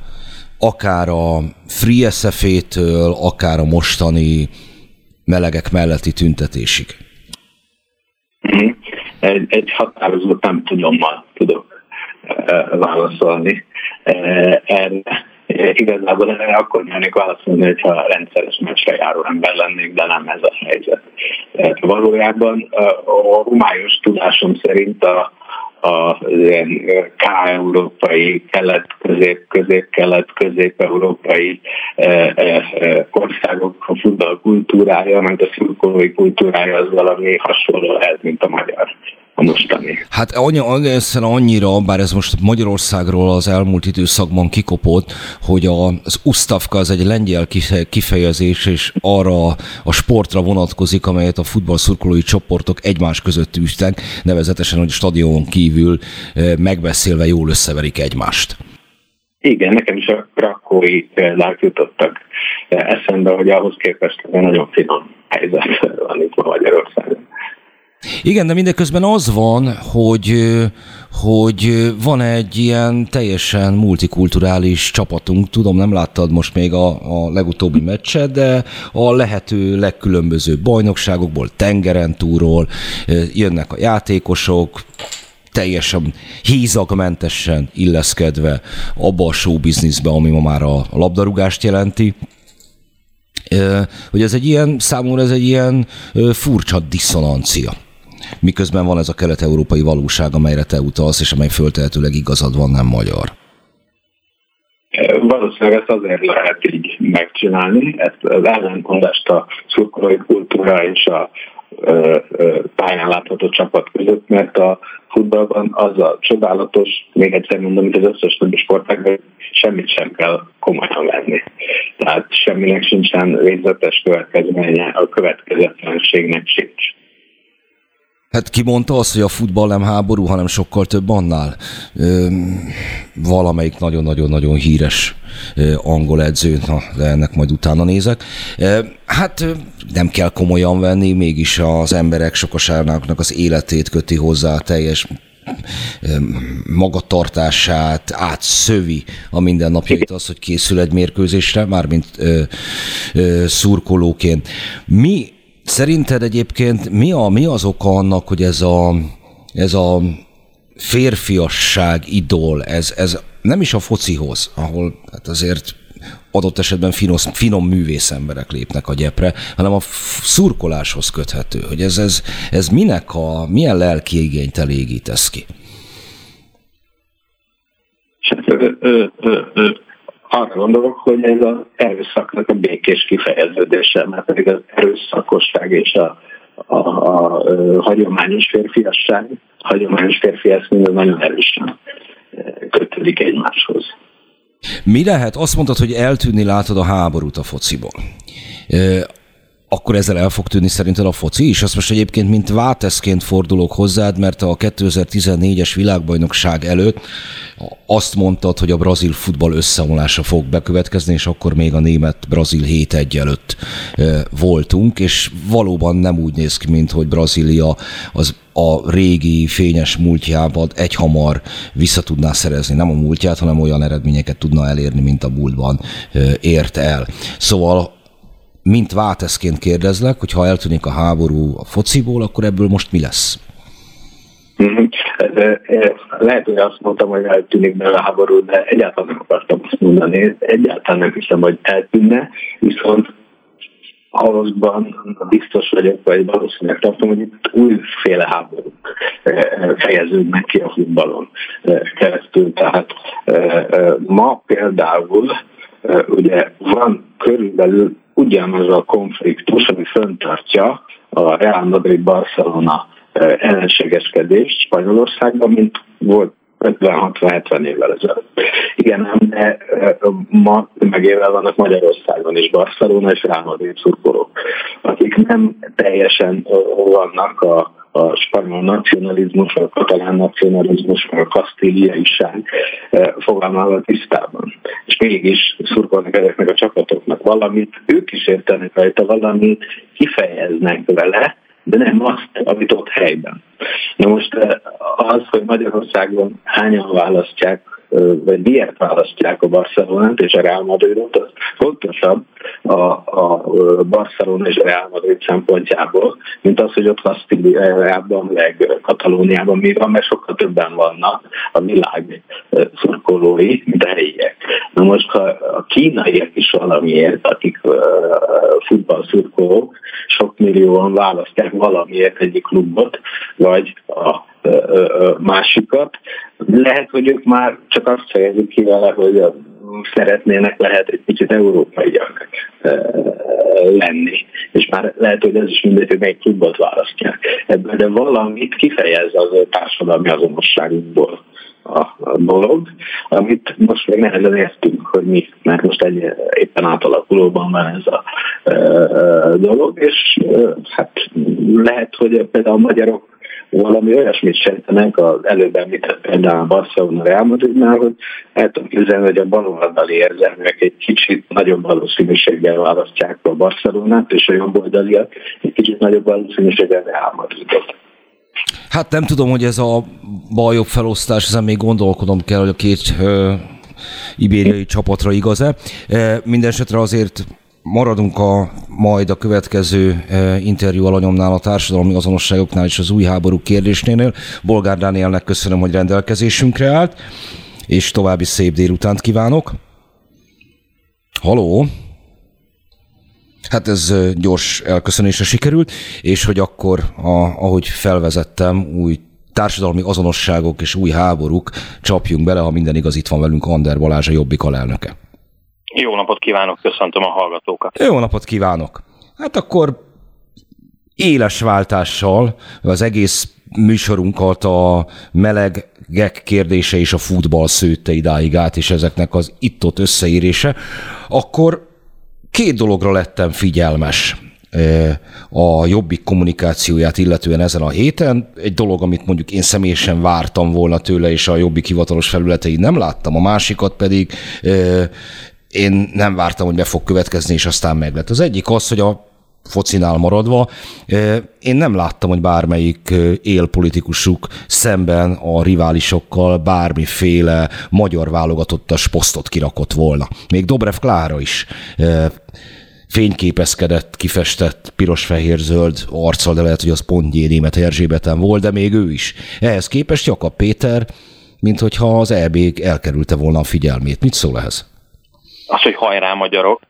Akár a Free SF-től, akár a mostani melegek melletti tüntetésig. Egy, egy határozott nem tudommal tudok eh, válaszolni eh, erre igazából erre akkor nyernék válaszolni, hogyha rendszeres meccsre járó ember lennék, de nem ez a helyzet. Valójában a homályos tudásom szerint a, a K-európai, kelet-közép, közép-kelet, közép-európai országok a futball kultúrája, meg a szurkolói kultúrája az valami hasonló lehet, mint a magyar a mostani. Hát egészen annyira, bár ez most Magyarországról az elmúlt időszakban kikopott, hogy az Ustavka az egy lengyel kifejezés, és arra a sportra vonatkozik, amelyet a futballszurkolói csoportok egymás között űztek, nevezetesen, hogy stadionon kívül eh, megbeszélve jól összeverik egymást. Igen, nekem is a krakói példák jutottak eszembe, hogy ahhoz képest nagyon finom helyzet van itt Magyarországon. Igen, de mindeközben az van, hogy, hogy van egy ilyen teljesen multikulturális csapatunk. Tudom, nem láttad most még a, a legutóbbi meccset, de a lehető legkülönbözőbb bajnokságokból, tengeren túról jönnek a játékosok, teljesen hízagmentesen illeszkedve abba a showbizniszbe, ami ma már a labdarúgást jelenti hogy ez egy ilyen, számomra ez egy ilyen furcsa diszonancia miközben van ez a kelet-európai valóság, amelyre te utalsz, és amely föltehetőleg igazad van, nem magyar. Valószínűleg ezt azért lehet így megcsinálni, ezt az ellentmondást a szurkolói kultúra és a pályán látható csapat között, mert a futballban az a csodálatos, még egyszer mondom, mint az összes többi sportágban, semmit sem kell komolyan venni. Tehát semminek sincsen végzetes következménye, a következetlenségnek sincs. Hát ki mondta azt, hogy a futball nem háború, hanem sokkal több annál? Valamelyik nagyon-nagyon-nagyon híres angol edző, na, de ennek majd utána nézek. Hát nem kell komolyan venni, mégis az emberek sokaságának az életét köti hozzá teljes magatartását átszövi a mindennapjait az, hogy készül egy mérkőzésre, mármint ö, ö, szurkolóként. Mi Szerinted egyébként mi, a, mi az oka annak, hogy ez a, ez a férfiasság idol, ez, ez nem is a focihoz, ahol hát azért adott esetben finos, finom művész emberek lépnek a gyepre, hanem a szurkoláshoz köthető, hogy ez, ez, ez minek a, milyen lelki igényt elégítesz ki? Arra gondolok, hogy ez az erőszaknak a békés kifejeződése, mert pedig az erőszakosság és a, a, a, a hagyományos férfiasság, hagyományos férfi eszmény nagyon erősen kötődik egymáshoz. Mi lehet? Azt mondtad, hogy eltűnni látod a háborút a fociból akkor ezzel el fog tűnni szerinted a foci is? Azt most egyébként, mint váteszként fordulok hozzád, mert a 2014-es világbajnokság előtt azt mondtad, hogy a brazil futball összeomlása fog bekövetkezni, és akkor még a német-brazil 7-1 előtt voltunk, és valóban nem úgy néz ki, mint hogy Brazília az a régi fényes múltjában egy hamar vissza tudná szerezni, nem a múltját, hanem olyan eredményeket tudna elérni, mint a múltban ért el. Szóval mint válteszként kérdezlek, hogy ha eltűnik a háború a fociból, akkor ebből most mi lesz? Mhm. Lehet, hogy azt mondtam, hogy eltűnik be a háború, de egyáltalán nem akartam azt mondani. Egyáltalán nem hiszem, hogy eltűnne, viszont ahhozban biztos vagyok, vagy valószínűleg tartom, hogy itt újféle háborúk fejeződnek ki a futballon keresztül. Tehát ma például ugye van körülbelül ugyanaz a konfliktus, ami föntartja a Real Madrid-Barcelona ellenségeskedést Spanyolországban, mint volt 50-60-70 évvel ezelőtt. Igen, de ma megével vannak Magyarországon is Barcelona és Real Madrid szurkolók, akik nem teljesen vannak a, a spanyol nacionalizmus, a katalán nacionalizmus, a kasztíliaiság fogalmával tisztában. És mégis szurkolnak ezeknek a csapatoknak valamit, ők is értenek rajta valamit, kifejeznek vele, de nem azt, amit ott helyben. Na most az, hogy Magyarországon hányan választják vagy miért választják a Barcelonát és a Real Madridot, az fontosabb a, a Barcelona és a Real Madrid szempontjából, mint az, hogy ott Kasztíliában, meg Katalóniában mi van, mert sokkal többen vannak a világ szurkolói, mint a helyiek. Na most, ha a kínaiak is valamiért, akik futballszurkolók, sok millióan választják valamiért egyik klubot, vagy a másikat. Lehet, hogy ők már csak azt fejezik ki vele, hogy szeretnének lehet egy kicsit európaiak lenni. És már lehet, hogy ez is mindegy, hogy melyik klubot választják. Ebből de valamit kifejez az társadalmi azonosságunkból a dolog, amit most még nehezen értünk, hogy mi, mert most egy éppen átalakulóban van ez a e, dolog, és e, hát lehet, hogy például a magyarok valami olyasmit sejtenek az előbb említett például a Barcelona Real Madridnál, hogy el tudom képzelni, hogy a baloldali érzelmek egy kicsit nagyobb valószínűséggel választják a Barcelonát, és a jobboldaliak egy kicsit nagyobb valószínűséggel Real Madridot. Hát nem tudom, hogy ez a baljobb felosztás, ezen még gondolkodom kell, hogy a két ö, ibériai csapatra igaz-e. E, Mindenesetre azért maradunk a majd a következő e, interjú alanyomnál, a társadalmi azonosságoknál és az új háború kérdésnél. Bolgár Dánielnek köszönöm, hogy rendelkezésünkre állt, és további szép délutánt kívánok. Haló! Hát ez gyors elköszönésre sikerült, és hogy akkor, a, ahogy felvezettem, új társadalmi azonosságok és új háborúk, csapjunk bele, ha minden igaz, itt van velünk Ander Balázs, a Jobbik alelnöke. Jó napot kívánok, köszöntöm a hallgatókat. Jó napot kívánok. Hát akkor éles váltással az egész műsorunkat a melegek kérdése és a futball szőtte idáig át, és ezeknek az itt-ott összeérése, akkor két dologra lettem figyelmes a jobbik kommunikációját illetően ezen a héten. Egy dolog, amit mondjuk én személyesen vártam volna tőle, és a jobbik hivatalos felületei nem láttam, a másikat pedig én nem vártam, hogy be fog következni, és aztán meg lett. Az egyik az, hogy a focinál maradva, én nem láttam, hogy bármelyik élpolitikusuk szemben a riválisokkal bármiféle magyar válogatottas posztot kirakott volna. Még Dobrev Klára is fényképezkedett, kifestett piros-fehér-zöld arccal, de lehet, hogy az pont Német Erzsébeten volt, de még ő is. Ehhez képest Jakab Péter, mint hogyha az EB elkerülte volna a figyelmét. Mit szól ehhez? Az, hogy hajrá magyarok.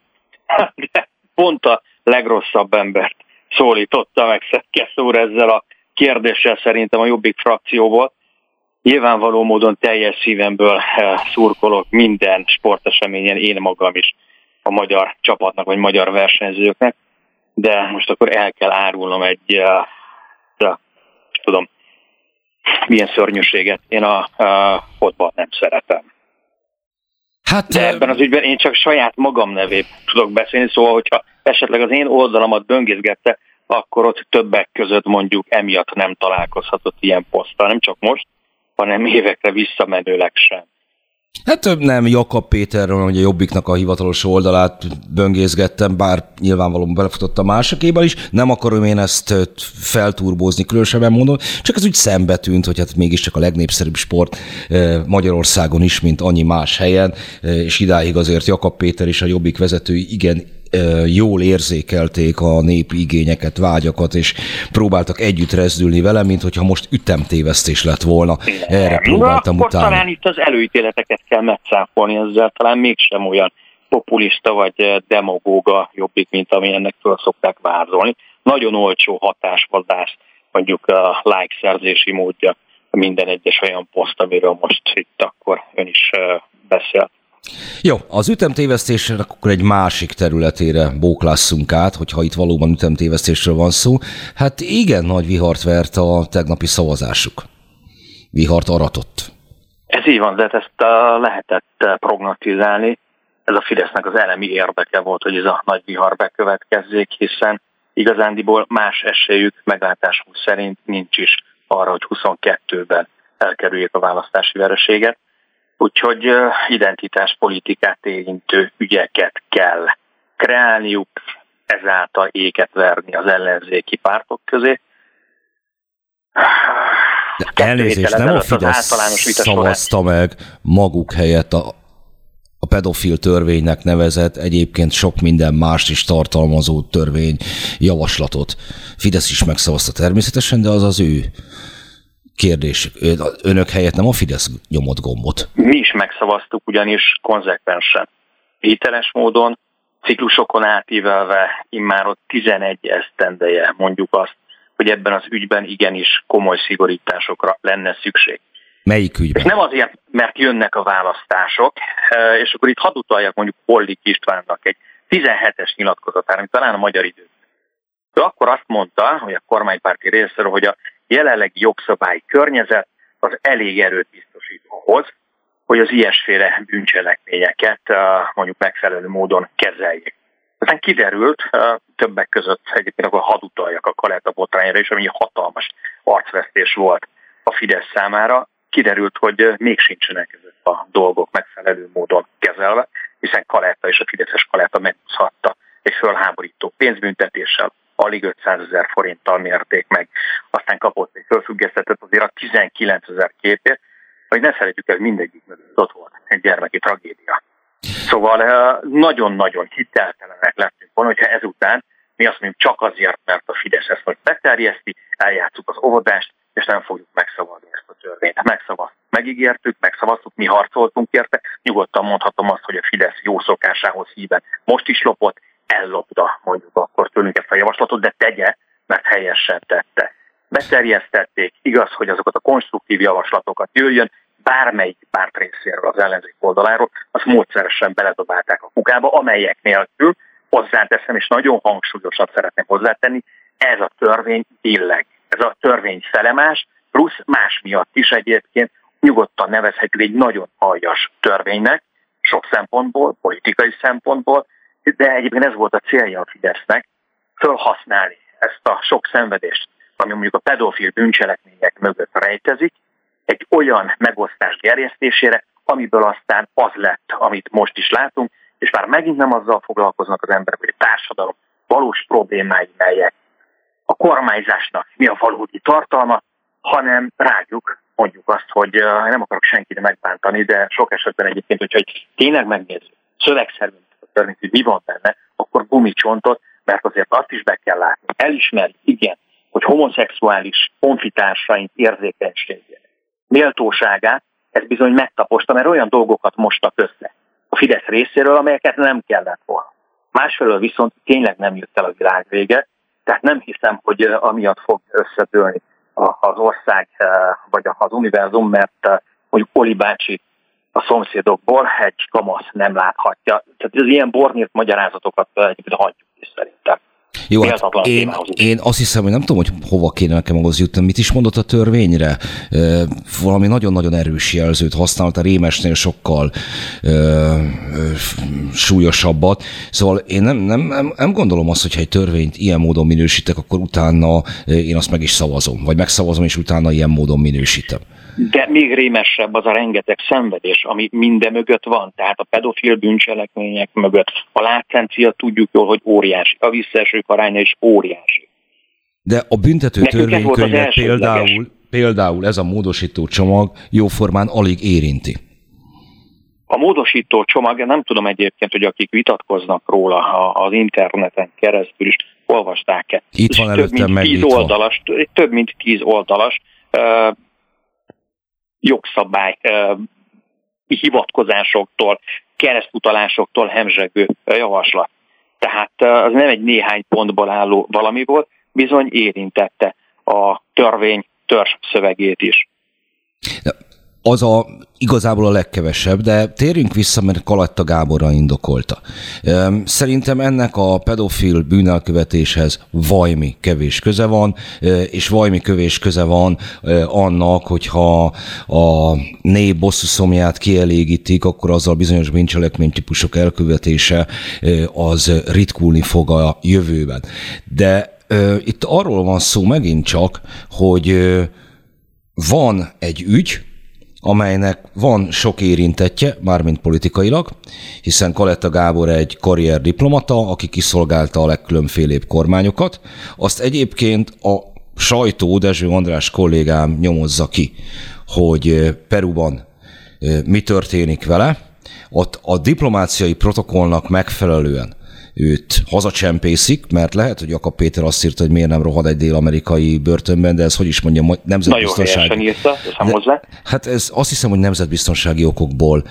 De pont a legrosszabb embert szólította meg Szekesz ezzel a kérdéssel szerintem a Jobbik frakcióból. Nyilvánvaló módon teljes szívemből eh, szurkolok minden sporteseményen, én magam is a magyar csapatnak, vagy magyar versenyzőknek, de most akkor el kell árulnom egy, uh, de, tudom, milyen szörnyűséget. Én a, a fotballt nem szeretem. Hát, de ebben az ügyben én csak saját magam nevét tudok beszélni, szóval hogyha esetleg az én oldalamat böngészgette, akkor ott többek között mondjuk emiatt nem találkozhatott ilyen poszttal, nem csak most, hanem évekre visszamenőleg sem. Hát nem, Jakab Péterről, a Jobbiknak a hivatalos oldalát böngészgettem, bár nyilvánvalóan belefutott a másokéban is. Nem akarom én ezt felturbózni, különösebben mondom, csak ez úgy szembe tűnt, hogy hát mégiscsak a legnépszerűbb sport Magyarországon is, mint annyi más helyen, és idáig azért Jakab Péter és a Jobbik vezetői igen jól érzékelték a népi igényeket, vágyakat, és próbáltak együtt rezdülni vele, mint hogyha most ütemtévesztés lett volna. Erre próbáltam Na, utána. talán itt az előítéleteket kell megszáfolni ezzel, talán mégsem olyan populista vagy demagóga jobbik, mint ami ennek föl szokták vázolni. Nagyon olcsó hatásvadász, mondjuk a like szerzési módja minden egyes olyan poszt, amiről most itt akkor ön is beszélt. Jó, az ütemtévesztésre akkor egy másik területére bóklásszunk át, hogyha itt valóban ütemtévesztésről van szó. Hát igen, nagy vihart vert a tegnapi szavazásuk. Vihart aratott. Ez így van, de hát ezt lehetett prognostizálni. Ez a Fidesznek az elemi érdeke volt, hogy ez a nagy vihar bekövetkezzék, hiszen igazándiból más esélyük meglátásunk szerint nincs is arra, hogy 22-ben elkerüljék a választási vereséget. Úgyhogy identitáspolitikát érintő ügyeket kell kreálniuk, ezáltal éket verni az ellenzéki pártok közé. De elnézést, nem a Fidesz szavazta meg maguk helyett a, a pedofil törvénynek nevezett, egyébként sok minden mást is tartalmazó törvény javaslatot. Fidesz is megszavazta természetesen, de az az ő kérdés. Önök helyett nem a Fidesz nyomott gombot? Mi is megszavaztuk, ugyanis konzekvensen. Vételes módon, ciklusokon átívelve, immár ott 11 esztendeje mondjuk azt, hogy ebben az ügyben igenis komoly szigorításokra lenne szükség. Melyik ügyben? És nem azért, mert jönnek a választások, eh, és akkor itt hadd utaljak mondjuk Pollik Istvánnak egy 17-es nyilatkozatára, ami talán a magyar idő. Ő akkor azt mondta, hogy a kormánypárti részéről, hogy a jelenlegi jogszabályi környezet az elég erőt biztosít ahhoz, hogy az ilyesféle bűncselekményeket mondjuk megfelelő módon kezeljék. Aztán kiderült, többek között egyébként akkor hadd utaljak a Kaleta botrányra is, ami hatalmas arcvesztés volt a Fidesz számára, kiderült, hogy még sincsenek ezek a dolgok megfelelő módon kezelve, hiszen Kaleta és a Fideszes Kaleta megúszhatta egy fölháborító pénzbüntetéssel, alig 500 ezer forinttal mérték meg. Aztán kapott egy fölfüggesztetett azért a 19 ezer képért, hogy ne felejtjük el, mindegyik mögött ott volt egy gyermeki tragédia. Szóval eh, nagyon-nagyon hiteltelenek lettünk volna, hogyha ezután mi azt mondjuk csak azért, mert a Fidesz ezt majd beterjeszti, eljátszuk az óvodást, és nem fogjuk megszavazni ezt a törvényt. Megszavaztuk, megígértük, megszavaztuk, mi harcoltunk érte. Nyugodtan mondhatom azt, hogy a Fidesz jó szokásához híven most is lopott, ellopta mondjuk akkor tőlünk ezt a javaslatot, de tegye, mert helyesen tette. Beterjesztették, igaz, hogy azokat a konstruktív javaslatokat jöjjön, bármelyik párt részéről az ellenzék oldaláról, azt módszeresen beledobálták a kukába, amelyek nélkül hozzáteszem, és nagyon hangsúlyosan szeretném hozzátenni, ez a törvény billeg. Ez a törvény felemás, plusz más miatt is egyébként nyugodtan nevezhető egy nagyon aljas törvénynek, sok szempontból, politikai szempontból, de egyébként ez volt a célja a Fidesznek, felhasználni ezt a sok szenvedést, ami mondjuk a pedofil bűncselekmények mögött rejtezik, egy olyan megosztás gerjesztésére, amiből aztán az lett, amit most is látunk, és már megint nem azzal foglalkoznak az emberek, hogy a társadalom valós problémái melyek, a kormányzásnak mi a valódi tartalma, hanem rájuk mondjuk azt, hogy nem akarok senkit megbántani, de sok esetben egyébként, hogyha tényleg megnézzük szövegszerűen törvényt, hogy mi van benne, akkor gumicsontot, mert azért azt is be kell látni. Elismerjük, igen, hogy homoszexuális konfitársaink érzékenységét, méltóságát, ez bizony megtaposta, mert olyan dolgokat mostak össze a Fidesz részéről, amelyeket nem kellett volna. Másfelől viszont tényleg nem jött el a világ vége, tehát nem hiszem, hogy amiatt fog összetölni az ország vagy az univerzum, mert mondjuk Oli bácsi a szomszédokból egy kamasz nem láthatja. Tehát az ilyen bornírt magyarázatokat egyébként hagyjuk is szerintem. Jó, hát én, én azt hiszem, hogy nem tudom, hogy hova kéne nekem ahhoz jutni. Mit is mondott a törvényre? Valami nagyon-nagyon erős jelzőt használt, a rémesnél sokkal ö, súlyosabbat. Szóval én nem, nem, nem, nem gondolom azt, hogyha egy törvényt ilyen módon minősítek, akkor utána én azt meg is szavazom. Vagy megszavazom, és utána ilyen módon minősítem de még rémesebb az a rengeteg szenvedés, ami minden mögött van. Tehát a pedofil bűncselekmények mögött. A látszencia tudjuk jól, hogy óriási. A visszaesők aránya is óriási. De a büntető törvénykönyvet például, például ez a módosító csomag jóformán alig érinti. A módosító csomag, nem tudom egyébként, hogy akik vitatkoznak róla az interneten keresztül is, olvasták-e. Itt van előttem meg tíz oldalas, Több mint tíz oldalas jogszabály hivatkozásoktól, keresztutalásoktól hemzsegő javaslat. Tehát az nem egy néhány pontból álló valami volt, bizony érintette a törvény törzs szövegét is az a igazából a legkevesebb, de térjünk vissza, mert Kalatta Gáborra indokolta. Szerintem ennek a pedofil bűnelkövetéshez vajmi kevés köze van, és vajmi kövés köze van annak, hogyha a né bosszuszomját kielégítik, akkor azzal bizonyos bűncselekmény típusok elkövetése az ritkulni fog a jövőben. De itt arról van szó megint csak, hogy van egy ügy, amelynek van sok érintettje, mármint politikailag, hiszen Kaletta Gábor egy karrier diplomata, aki kiszolgálta a legkülönfélébb kormányokat. Azt egyébként a sajtó, Dezső András kollégám nyomozza ki, hogy Peruban mi történik vele. Ott a diplomáciai protokollnak megfelelően őt hazacsempészik, mert lehet, hogy Jakab Péter azt írta, hogy miért nem rohad egy dél-amerikai börtönben, de ez hogy is mondjam, nemzetbiztonsági... Nagyon írta, hozzá. Hát ez azt hiszem, hogy nemzetbiztonsági okokból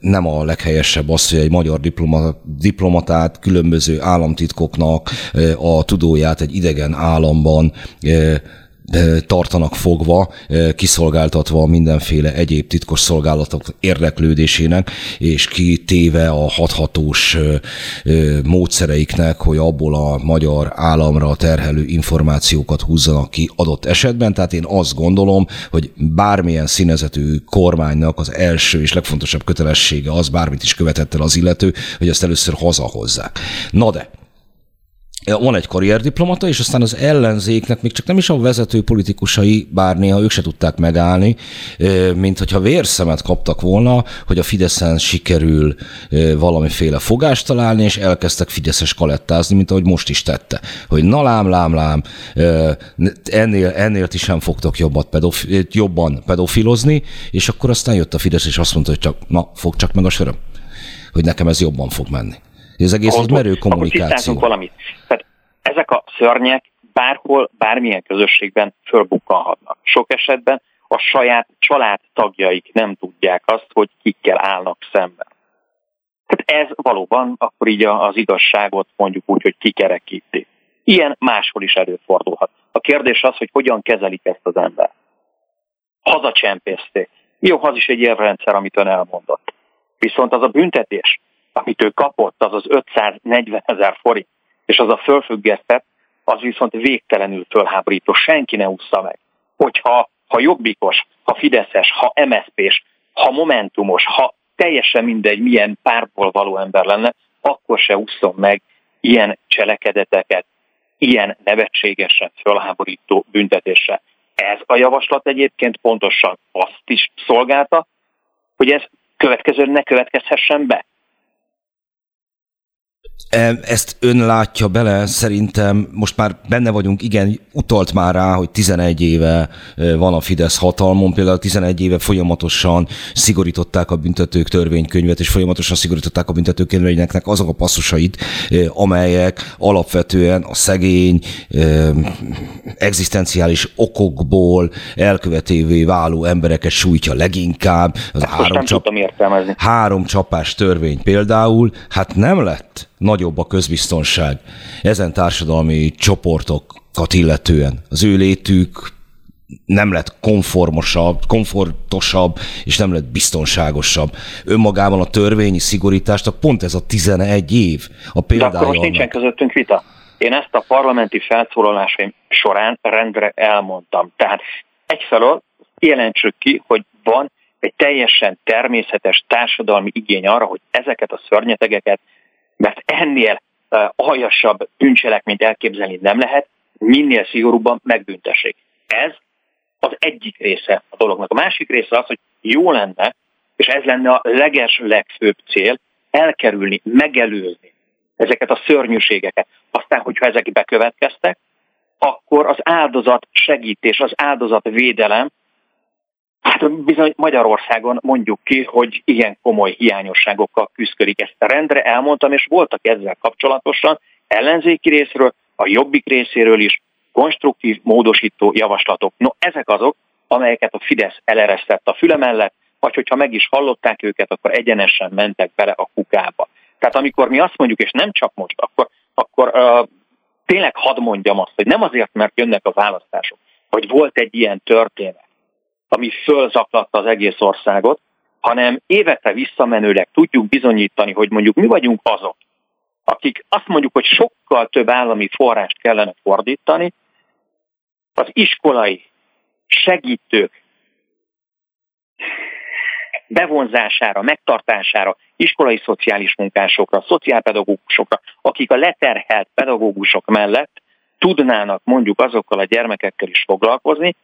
nem a leghelyesebb az, hogy egy magyar diploma, diplomatát különböző államtitkoknak a tudóját egy idegen államban tartanak fogva, kiszolgáltatva mindenféle egyéb titkos szolgálatok érdeklődésének, és kitéve a hathatós módszereiknek, hogy abból a magyar államra terhelő információkat húzzanak ki adott esetben. Tehát én azt gondolom, hogy bármilyen színezetű kormánynak az első és legfontosabb kötelessége az, bármit is követett el az illető, hogy ezt először hazahozzák. Na de, van egy karrierdiplomata, és aztán az ellenzéknek még csak nem is a vezető politikusai, bár néha ők se tudták megállni, mint hogyha vérszemet kaptak volna, hogy a Fideszen sikerül valamiféle fogást találni, és elkezdtek Fideszes kalettázni, mint ahogy most is tette. Hogy na lám, lám, lám, ennél, ennél ti sem fogtok jobbat pedofi, jobban pedofilozni, és akkor aztán jött a Fidesz, és azt mondta, hogy csak, na, fog csak meg a söröm, hogy nekem ez jobban fog menni. Ez egész egy merő kommunikáció. valamit. Tehát ezek a szörnyek bárhol, bármilyen közösségben fölbukkanhatnak. Sok esetben a saját család tagjaik nem tudják azt, hogy kikkel állnak szemben. Tehát ez valóban akkor így az igazságot mondjuk úgy, hogy kikerekíti. Ilyen máshol is előfordulhat. A kérdés az, hogy hogyan kezelik ezt az ember. Hazacsempészték. Jó, az is egy ilyen rendszer, amit ön elmondott. Viszont az a büntetés, amit ő kapott, az az 540 ezer forint, és az a fölfüggesztett, az viszont végtelenül fölháborító, senki ne ússza meg. Hogyha ha jobbikos, ha fideszes, ha MSZP-s, ha momentumos, ha teljesen mindegy, milyen párból való ember lenne, akkor se ússzon meg ilyen cselekedeteket, ilyen nevetségesen fölháborító büntetése. Ez a javaslat egyébként pontosan azt is szolgálta, hogy ez következően ne következhessen be. Ezt ön látja bele, szerintem most már benne vagyunk, igen, utalt már rá, hogy 11 éve van a Fidesz hatalmon, például 11 éve folyamatosan szigorították a büntetők törvénykönyvet, és folyamatosan szigorították a büntetőkönyveinek azok a passzusait, amelyek alapvetően a szegény, egzisztenciális okokból elkövetévé váló embereket sújtja leginkább. Az három, csap, három csapás törvény például, hát nem lett nagyobb a közbiztonság ezen társadalmi csoportokat illetően. Az ő létük nem lett konformosabb, komfortosabb, és nem lett biztonságosabb. Önmagában a törvényi szigorítást, pont ez a 11 év a példája. De akkor most nincsen közöttünk vita. Én ezt a parlamenti felszólalásaim során rendre elmondtam. Tehát egyfelől jelentsük ki, hogy van egy teljesen természetes társadalmi igény arra, hogy ezeket a szörnyetegeket mert ennél aljasabb bűncselekményt elképzelni nem lehet, minél szigorúbban megbüntessék. Ez az egyik része a dolognak. A másik része az, hogy jó lenne, és ez lenne a leges legfőbb cél, elkerülni, megelőzni ezeket a szörnyűségeket. Aztán, hogyha ezek bekövetkeztek, akkor az áldozat segítés, az áldozat védelem Hát bizony Magyarországon mondjuk ki, hogy ilyen komoly hiányosságokkal küzdik ezt a rendre, elmondtam, és voltak ezzel kapcsolatosan ellenzéki részről, a jobbik részéről is konstruktív, módosító javaslatok. No, ezek azok, amelyeket a Fidesz eleresztett a füle mellett, vagy hogyha meg is hallották őket, akkor egyenesen mentek bele a kukába. Tehát amikor mi azt mondjuk, és nem csak most, akkor, akkor uh, tényleg hadd mondjam azt, hogy nem azért, mert jönnek a választások, hogy volt egy ilyen történet, ami fölzaklatta az egész országot, hanem évekre visszamenőleg tudjuk bizonyítani, hogy mondjuk mi vagyunk azok, akik azt mondjuk, hogy sokkal több állami forrást kellene fordítani, az iskolai segítők bevonzására, megtartására, iskolai szociális munkásokra, szociálpedagógusokra, akik a leterhelt pedagógusok mellett tudnának mondjuk azokkal a gyermekekkel is foglalkozni,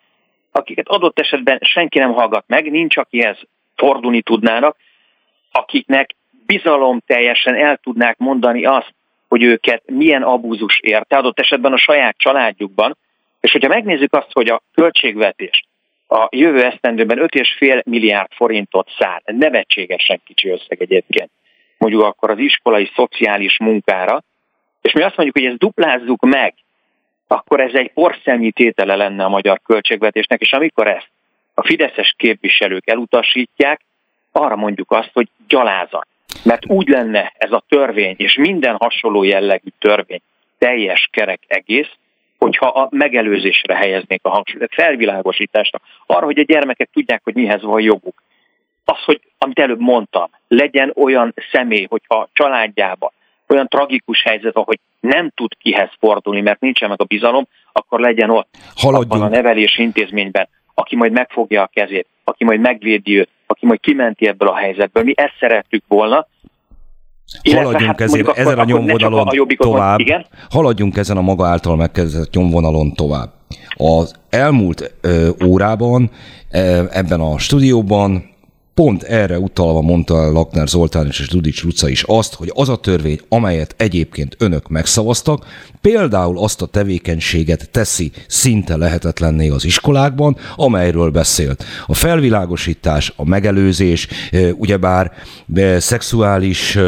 akiket adott esetben senki nem hallgat meg, nincs akihez fordulni tudnának, akiknek bizalom teljesen el tudnák mondani azt, hogy őket milyen abúzus érte, adott esetben a saját családjukban, és hogyha megnézzük azt, hogy a költségvetés a jövő esztendőben 5,5 milliárd forintot szár, nevetségesen kicsi összeg egyébként, mondjuk akkor az iskolai szociális munkára, és mi azt mondjuk, hogy ezt duplázzuk meg, akkor ez egy porszemnyi tétele lenne a magyar költségvetésnek, és amikor ezt a fideszes képviselők elutasítják, arra mondjuk azt, hogy gyalázat. Mert úgy lenne ez a törvény, és minden hasonló jellegű törvény teljes kerek egész, hogyha a megelőzésre helyeznék a hangsúlyt, felvilágosításra, arra, hogy a gyermekek tudják, hogy mihez van joguk. Az, hogy amit előbb mondtam, legyen olyan személy, hogyha családjában olyan tragikus helyzet, hogy nem tud kihez fordulni, mert nincsen meg a bizalom, akkor legyen ott abban a nevelési intézményben, aki majd megfogja a kezét, aki majd megvédi őt, aki majd kimenti ebből a helyzetből. Mi ezt szerettük volna, Haladjunk hát ezért, akkor, ezen a nyomvonalon a tovább. Igen? Haladjunk ezen a maga által megkezdett nyomvonalon tovább. Az elmúlt ö, órában ö, ebben a stúdióban Pont erre utalva mondta Lakner Zoltán és Dudics Luca is azt, hogy az a törvény, amelyet egyébként önök megszavaztak, például azt a tevékenységet teszi szinte lehetetlenné az iskolákban, amelyről beszélt. A felvilágosítás, a megelőzés, ugyebár szexuális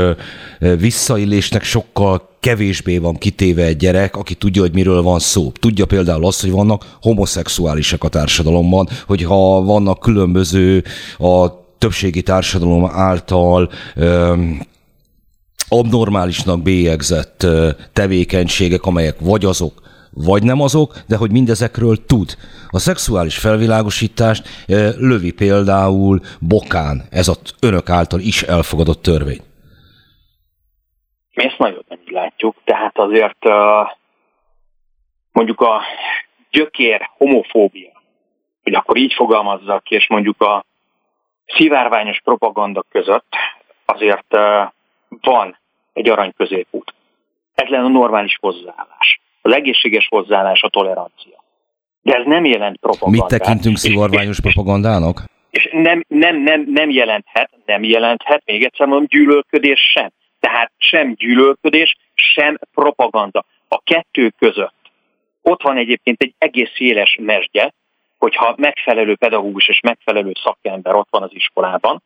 visszaillésnek sokkal kevésbé van kitéve egy gyerek, aki tudja, hogy miről van szó. Tudja például azt, hogy vannak homoszexuálisek a társadalomban, hogyha vannak különböző a többségi társadalom által abnormálisnak bélyegzett tevékenységek, amelyek vagy azok, vagy nem azok, de hogy mindezekről tud. A szexuális felvilágosítást lövi például Bokán, ez a önök által is elfogadott törvény. Mi ezt nagyon látjuk, tehát azért mondjuk a gyökér homofóbia, hogy akkor így fogalmazzak, és mondjuk a szivárványos propaganda között azért van egy arany középút. Ez lenne a normális hozzáállás. Az egészséges hozzáállás a tolerancia. De ez nem jelent propagandát. Mit tekintünk szivárványos propagandának? És nem, nem, nem, nem jelenthet, nem jelenthet, még egyszer mondom, gyűlölködés sem. Tehát sem gyűlölködés, sem propaganda. A kettő között ott van egyébként egy egész széles mesdje, hogyha megfelelő pedagógus és megfelelő szakember ott van az iskolában,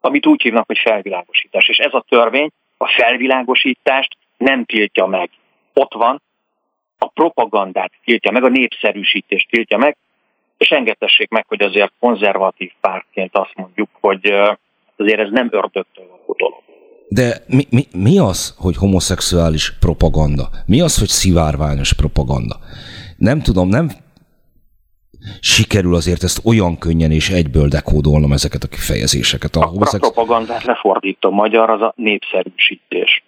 amit úgy hívnak, hogy felvilágosítás. És ez a törvény a felvilágosítást nem tiltja meg. Ott van, a propagandát tiltja meg, a népszerűsítést tiltja meg, és engedtessék meg, hogy azért konzervatív pártként azt mondjuk, hogy azért ez nem ördögtől való dolog. De mi, mi, mi az, hogy homoszexuális propaganda? Mi az, hogy szivárványos propaganda? Nem tudom, nem sikerül azért ezt olyan könnyen és egyből dekódolnom ezeket a kifejezéseket. A, a propagandát lefordítom, magyar az a népszerűsítés.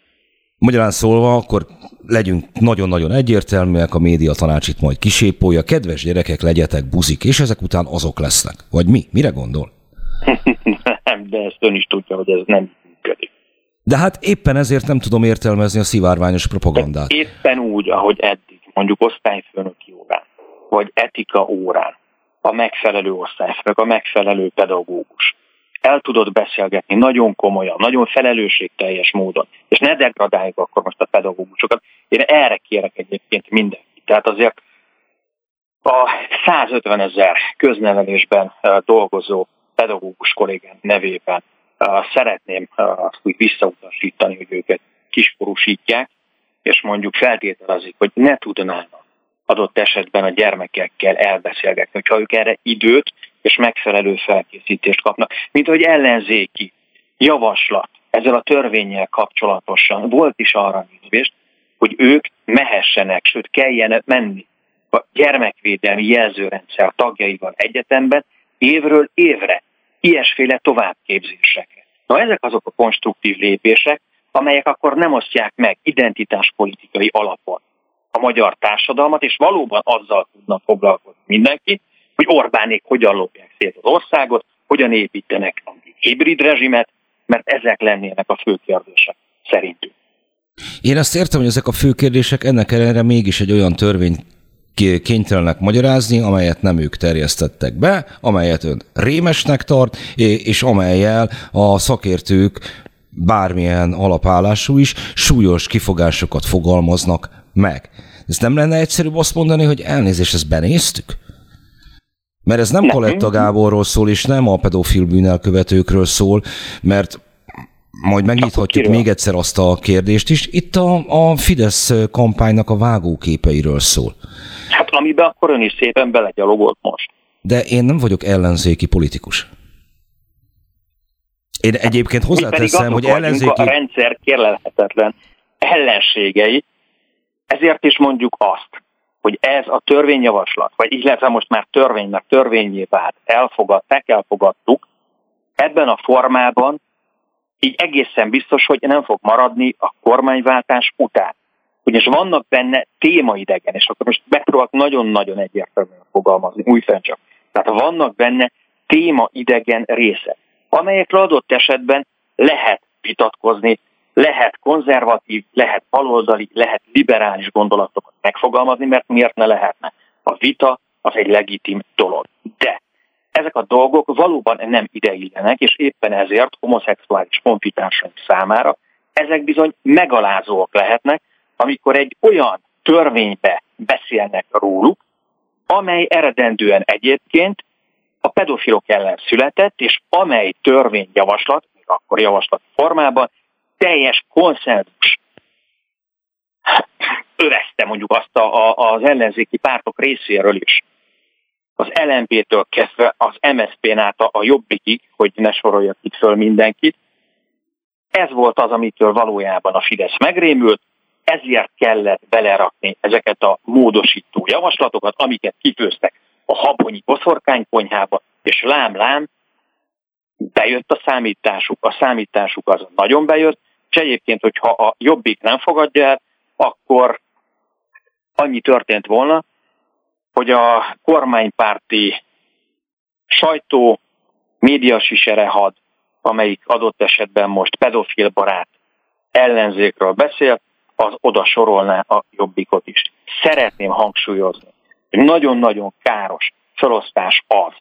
Magyarán szólva, akkor legyünk nagyon-nagyon egyértelműek, a média tanács itt majd kisépolja, kedves gyerekek, legyetek buzik, és ezek után azok lesznek. Vagy mi? Mire gondol? nem, de ezt ön is tudja, hogy ez nem működik. De hát éppen ezért nem tudom értelmezni a szivárványos propagandát. De éppen úgy, ahogy eddig, mondjuk osztályfőnöki órán vagy etika órán a megfelelő osztályfőnök, a megfelelő pedagógus el tudod beszélgetni nagyon komolyan, nagyon felelősségteljes módon, és ne degradáljuk akkor most a pedagógusokat. Én erre kérek egyébként mindenkit. Tehát azért a 150 ezer köznevelésben dolgozó pedagógus kollégám nevében szeretném azt úgy visszautasítani, hogy őket kiskorúsítják, és mondjuk feltételezik, hogy ne tudnának adott esetben a gyermekekkel elbeszélgetni, hogyha ők erre időt és megfelelő felkészítést kapnak. Mint hogy ellenzéki javaslat ezzel a törvényel kapcsolatosan volt is arra nézvést, hogy ők mehessenek, sőt kelljen menni a gyermekvédelmi jelzőrendszer tagjaival egyetemben évről évre ilyesféle továbbképzéseket. Na ezek azok a konstruktív lépések, amelyek akkor nem osztják meg identitáspolitikai alapon a magyar társadalmat, és valóban azzal tudnak foglalkozni mindenki, hogy Orbánék hogyan lopják szét az országot, hogyan építenek hibrid rezsimet, mert ezek lennének a fő kérdések szerintünk. Én azt értem, hogy ezek a fő kérdések, ennek ellenére mégis egy olyan törvény kénytelenek magyarázni, amelyet nem ők terjesztettek be, amelyet ön rémesnek tart, és amelyel a szakértők bármilyen alapállású is súlyos kifogásokat fogalmaznak meg. Ez nem lenne egyszerűbb azt mondani, hogy elnézést, ezt benéztük? Mert ez nem. Koletta Gáborról szól, és nem a pedofil bűnelkövetőkről szól, mert majd megnyithatjuk még egyszer azt a kérdést is. Itt a, a Fidesz kampánynak a vágóképeiről szól. Hát amiben akkor ön is szépen belegyalogolt most. De én nem vagyok ellenzéki politikus. Én egyébként hozzáteszem, hogy ellenzéki... a rendszer kérlelhetetlen ellenségei, ezért is mondjuk azt, hogy ez a törvényjavaslat, vagy illetve most már törvénynek törvényé vált, elfogadták, elfogadtuk, ebben a formában így egészen biztos, hogy nem fog maradni a kormányváltás után. Ugyanis vannak benne témaidegen, és akkor most megpróbálok nagyon-nagyon egyértelműen fogalmazni, újfent csak. Tehát vannak benne témaidegen részek, amelyekről adott esetben lehet vitatkozni, lehet konzervatív, lehet baloldali, lehet liberális gondolatokat megfogalmazni, mert miért ne lehetne? A vita az egy legitim dolog. De ezek a dolgok valóban nem ideillenek, és éppen ezért homoszexuális honfitársaink számára ezek bizony megalázóak lehetnek, amikor egy olyan törvénybe beszélnek róluk, amely eredendően egyébként a pedofilok ellen született, és amely törvényjavaslat, még akkor javaslat formában, teljes konszenzus övezte mondjuk azt a, a, az ellenzéki pártok részéről is az LMP-től kezdve az MSZP-n át a Jobbikig, hogy ne soroljak itt föl mindenkit. Ez volt az, amitől valójában a Fidesz megrémült, ezért kellett belerakni ezeket a módosító javaslatokat, amiket kifőztek a habonyi boszorkánykonyhába, és lám-lám, bejött a számításuk, a számításuk az nagyon bejött, és egyébként, hogyha a Jobbik nem fogadja el, akkor annyi történt volna, hogy a kormánypárti sajtó média had, amelyik adott esetben most pedofil barát ellenzékről beszél, az oda sorolná a jobbikot is. Szeretném hangsúlyozni, hogy nagyon-nagyon káros felosztás az,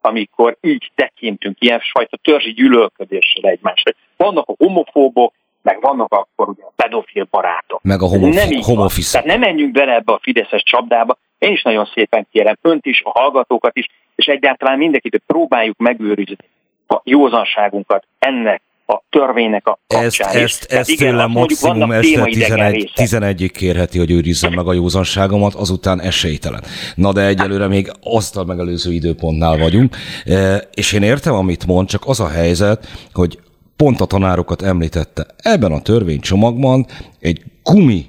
amikor így tekintünk ilyen fajta törzsi gyűlölködéssel egymásra. Vannak a homofóbok, meg vannak akkor ugye a pedofil barátok. Meg a homof- nem homofisz. Tehát nem menjünk bele ebbe a Fideszes csapdába. Én is nagyon szépen kérem önt is, a hallgatókat is, és egyáltalán mindenkit, hogy próbáljuk megőrizni a józanságunkat ennek a törvénynek a kapcsán ezt, ezt, ezt igen, tőlem maximum este 11, 11-ig kérheti, hogy őrizzem meg a józanságomat, azután esélytelen. Na de egyelőre még azt a megelőző időpontnál vagyunk, e, és én értem, amit mond, csak az a helyzet, hogy pont a tanárokat említette. Ebben a törvénycsomagban egy gumi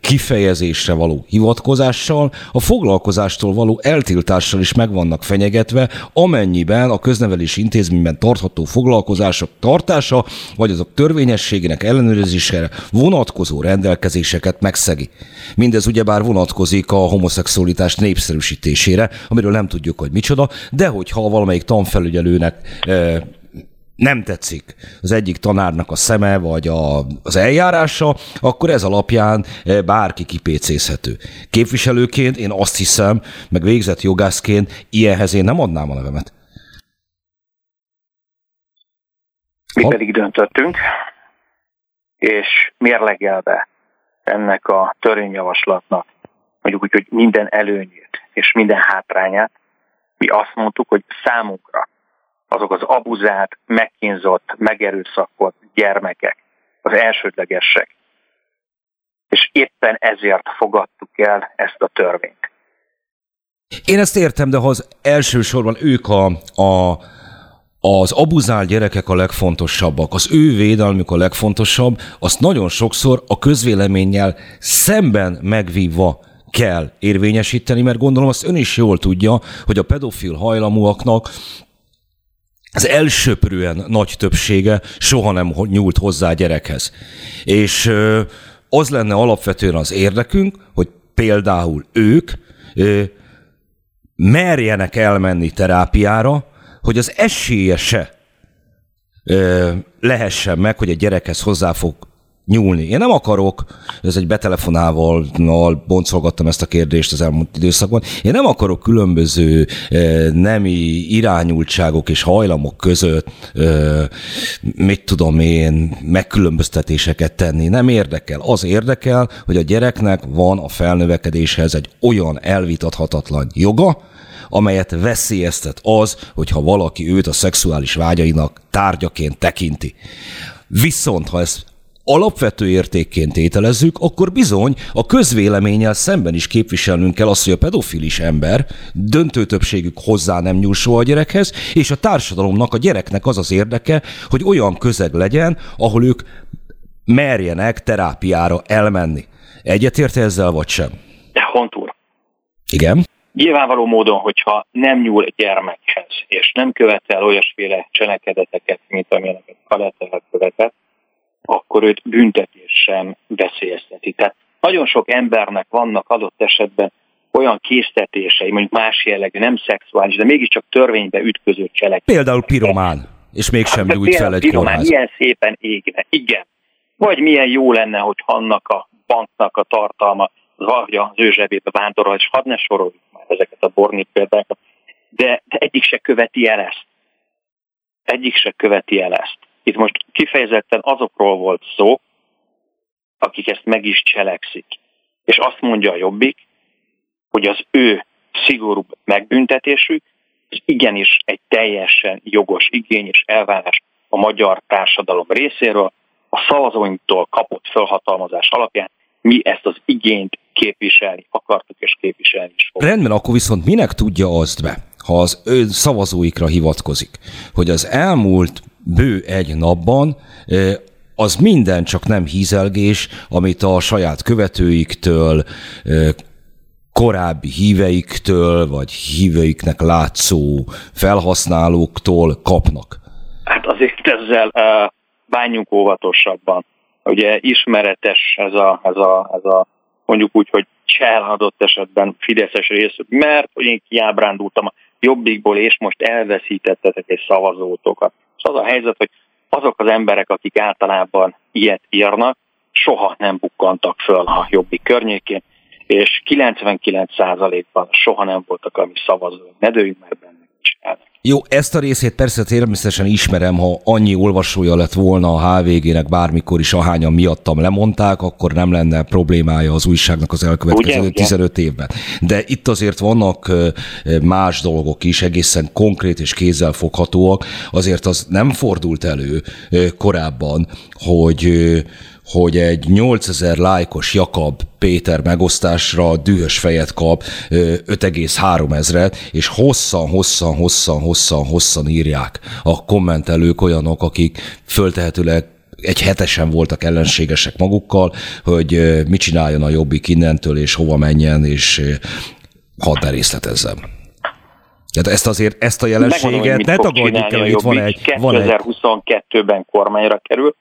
kifejezésre való hivatkozással, a foglalkozástól való eltiltással is meg vannak fenyegetve, amennyiben a köznevelési intézményben tartható foglalkozások tartása, vagy azok törvényességének ellenőrzésére vonatkozó rendelkezéseket megszegi. Mindez ugyebár vonatkozik a homoszexualitás népszerűsítésére, amiről nem tudjuk, hogy micsoda, de hogyha valamelyik tanfelügyelőnek nem tetszik az egyik tanárnak a szeme, vagy a, az eljárása, akkor ez alapján eh, bárki kipécézhető. Képviselőként én azt hiszem, meg végzett jogászként ilyenhez én nem adnám a nevemet. Mi ha? pedig döntöttünk, és mérlegelve ennek a törvényjavaslatnak mondjuk úgy, hogy minden előnyét és minden hátrányát, mi azt mondtuk, hogy számunkra azok az abuzált, megkínzott, megerőszakolt gyermekek az elsődlegesek. És éppen ezért fogadtuk el ezt a törvényt. Én ezt értem, de az elsősorban ők a, a az abuzált gyerekek a legfontosabbak, az ő védelmük a legfontosabb, azt nagyon sokszor a közvéleménnyel szemben megvívva kell érvényesíteni, mert gondolom azt ön is jól tudja, hogy a pedofil hajlamúaknak az elsőprően nagy többsége soha nem nyúlt hozzá a gyerekhez. És az lenne alapvetően az érdekünk, hogy például ők merjenek elmenni terápiára, hogy az esélye se lehessen meg, hogy a gyerekhez hozzá fog nyúlni. Én nem akarok, ez egy betelefonával boncolgattam ezt a kérdést az elmúlt időszakban, én nem akarok különböző eh, nemi irányultságok és hajlamok között, eh, mit tudom én, megkülönböztetéseket tenni. Nem érdekel. Az érdekel, hogy a gyereknek van a felnövekedéshez egy olyan elvitathatatlan joga, amelyet veszélyeztet az, hogyha valaki őt a szexuális vágyainak tárgyaként tekinti. Viszont, ha ezt alapvető értékként ételezzük, akkor bizony a közvéleménnyel szemben is képviselnünk kell azt, hogy a pedofilis ember döntő többségük hozzá nem nyúl soha a gyerekhez, és a társadalomnak, a gyereknek az az érdeke, hogy olyan közeg legyen, ahol ők merjenek terápiára elmenni. Egyetérte ezzel, vagy sem? De Hontúr. Igen? Nyilvánvaló módon, hogyha nem nyúl gyermekhez, és nem követel olyasféle cselekedeteket, mint amilyeneket Kaletta követett, akkor őt büntetésen veszélyezteti. Tehát nagyon sok embernek vannak adott esetben olyan késztetései, mondjuk más jellegű, nem szexuális, de mégiscsak törvénybe ütköző cselekedet. Például piromán, és mégsem hát, gyújt fel egy piromán, kórház. Milyen szépen égne, igen. Vagy milyen jó lenne, hogy annak a banknak a tartalma vagy az ő zsebébe vándorol, és hadd ne soroljuk már ezeket a bornit példákat, de, de egyik se követi el ezt. Egyik se követi el ezt. Itt most kifejezetten azokról volt szó, akik ezt meg is cselekszik. És azt mondja a jobbik, hogy az ő szigorúbb megbüntetésük, az igenis egy teljesen jogos igény és elvárás a magyar társadalom részéről, a szavazóinktól kapott felhatalmazás alapján mi ezt az igényt képviselni akartuk és képviselni is fogunk. Rendben, akkor viszont minek tudja azt be, ha az ő szavazóikra hivatkozik, hogy az elmúlt bő egy napban az minden csak nem hízelgés, amit a saját követőiktől, korábbi híveiktől, vagy híveiknek látszó felhasználóktól kapnak? Hát azért ezzel bánjunk óvatosabban. Ugye ismeretes ez a, ez a, ez a mondjuk úgy, hogy csel esetben Fideszes rész, mert hogy én kiábrándultam a jobbikból, és most elveszítettetek egy szavazótokat. És az a helyzet, hogy azok az emberek, akik általában ilyet írnak, soha nem bukkantak föl a jobbik környékén, és 99%-ban soha nem voltak a mi szavazóink. Ne dőljünk meg benne is el. Jó, ezt a részét persze természetesen ismerem, ha annyi olvasója lett volna a HVG-nek bármikor is, ahányan miattam lemondták, akkor nem lenne problémája az újságnak az elkövetkező ugye, 15 ugye? évben. De itt azért vannak más dolgok is, egészen konkrét és kézzelfoghatóak. Azért az nem fordult elő korábban, hogy hogy egy 8000 lájkos Jakab Péter megosztásra dühös fejet kap 5,3 ezret, és hosszan, hosszan, hosszan, hosszan, hosszan írják a kommentelők olyanok, akik föltehetőleg egy hetesen voltak ellenségesek magukkal, hogy mit csináljon a jobbik innentől, és hova menjen, és hadd ne részletezzem. Tehát ezt azért, ezt a jelenséget ne tagadjuk el, hogy itt van egy... 2022-ben kormányra kerül,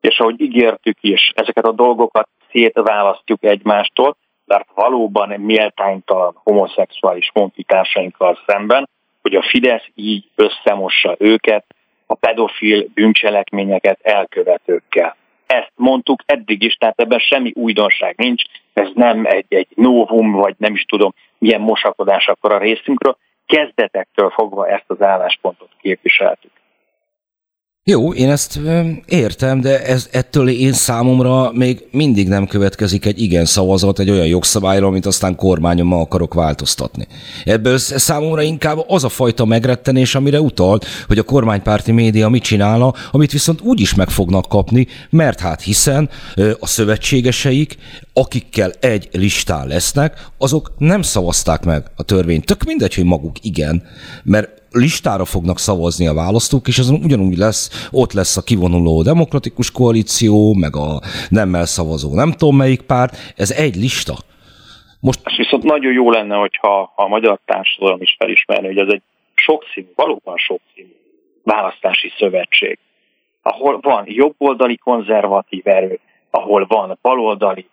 és ahogy ígértük is, ezeket a dolgokat szétválasztjuk egymástól, mert valóban méltánytalan homoszexuális honfitársainkkal szemben, hogy a Fidesz így összemossa őket a pedofil bűncselekményeket elkövetőkkel. Ezt mondtuk eddig is, tehát ebben semmi újdonság nincs, ez nem egy, egy novum, vagy nem is tudom milyen mosakodás akkor a részünkről. Kezdetektől fogva ezt az álláspontot képviseltük. Jó, én ezt értem, de ez, ettől én számomra még mindig nem következik egy igen szavazat egy olyan jogszabályra, amit aztán kormányon ma akarok változtatni. Ebből számomra inkább az a fajta megrettenés, amire utalt, hogy a kormánypárti média mit csinálna, amit viszont úgy is meg fognak kapni, mert hát hiszen a szövetségeseik, akikkel egy listán lesznek, azok nem szavazták meg a törvényt. Tök mindegy, hogy maguk igen, mert listára fognak szavazni a választók, és azon ugyanúgy lesz, ott lesz a kivonuló demokratikus koalíció, meg a nemmel szavazó nem tudom melyik párt, ez egy lista. Most... És viszont nagyon jó lenne, hogyha a magyar társadalom is felismerni, hogy ez egy sokszínű, valóban sokszínű választási szövetség, ahol van jobboldali konzervatív erő, ahol van baloldali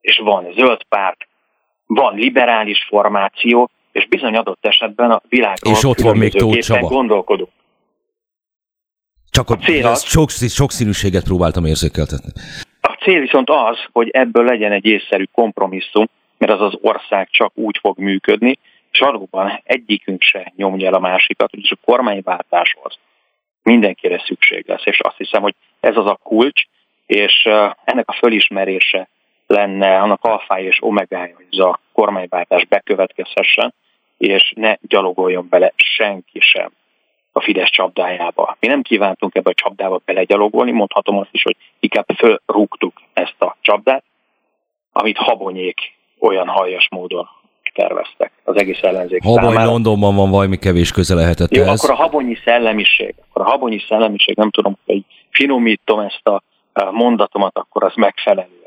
és van zöld párt, van liberális formáció, és bizony adott esetben a világról és ott van még Tóth Csaba. gondolkodunk. Csak a, cél az, sok, sok színűséget próbáltam érzékeltetni. A cél viszont az, hogy ebből legyen egy észszerű kompromisszum, mert az az ország csak úgy fog működni, és valóban egyikünk se nyomja el a másikat, és a kormányváltáshoz mindenkire szükség lesz, és azt hiszem, hogy ez az a kulcs, és ennek a fölismerése lenne annak alfája és omegája, hogy ez a kormányváltás bekövetkezhessen, és ne gyalogoljon bele senki sem a Fidesz csapdájába. Mi nem kívántunk ebbe a csapdába belegyalogolni, mondhatom azt is, hogy inkább fölrúgtuk ezt a csapdát, amit habonyék olyan haljas módon terveztek az egész ellenzék Habony számára. Londonban van valami kevés köze lehetett Jó, ez. akkor a habonyi szellemiség, akkor a habonyi szellemiség, nem tudom, hogy finomítom ezt a mondatomat, akkor az megfelelő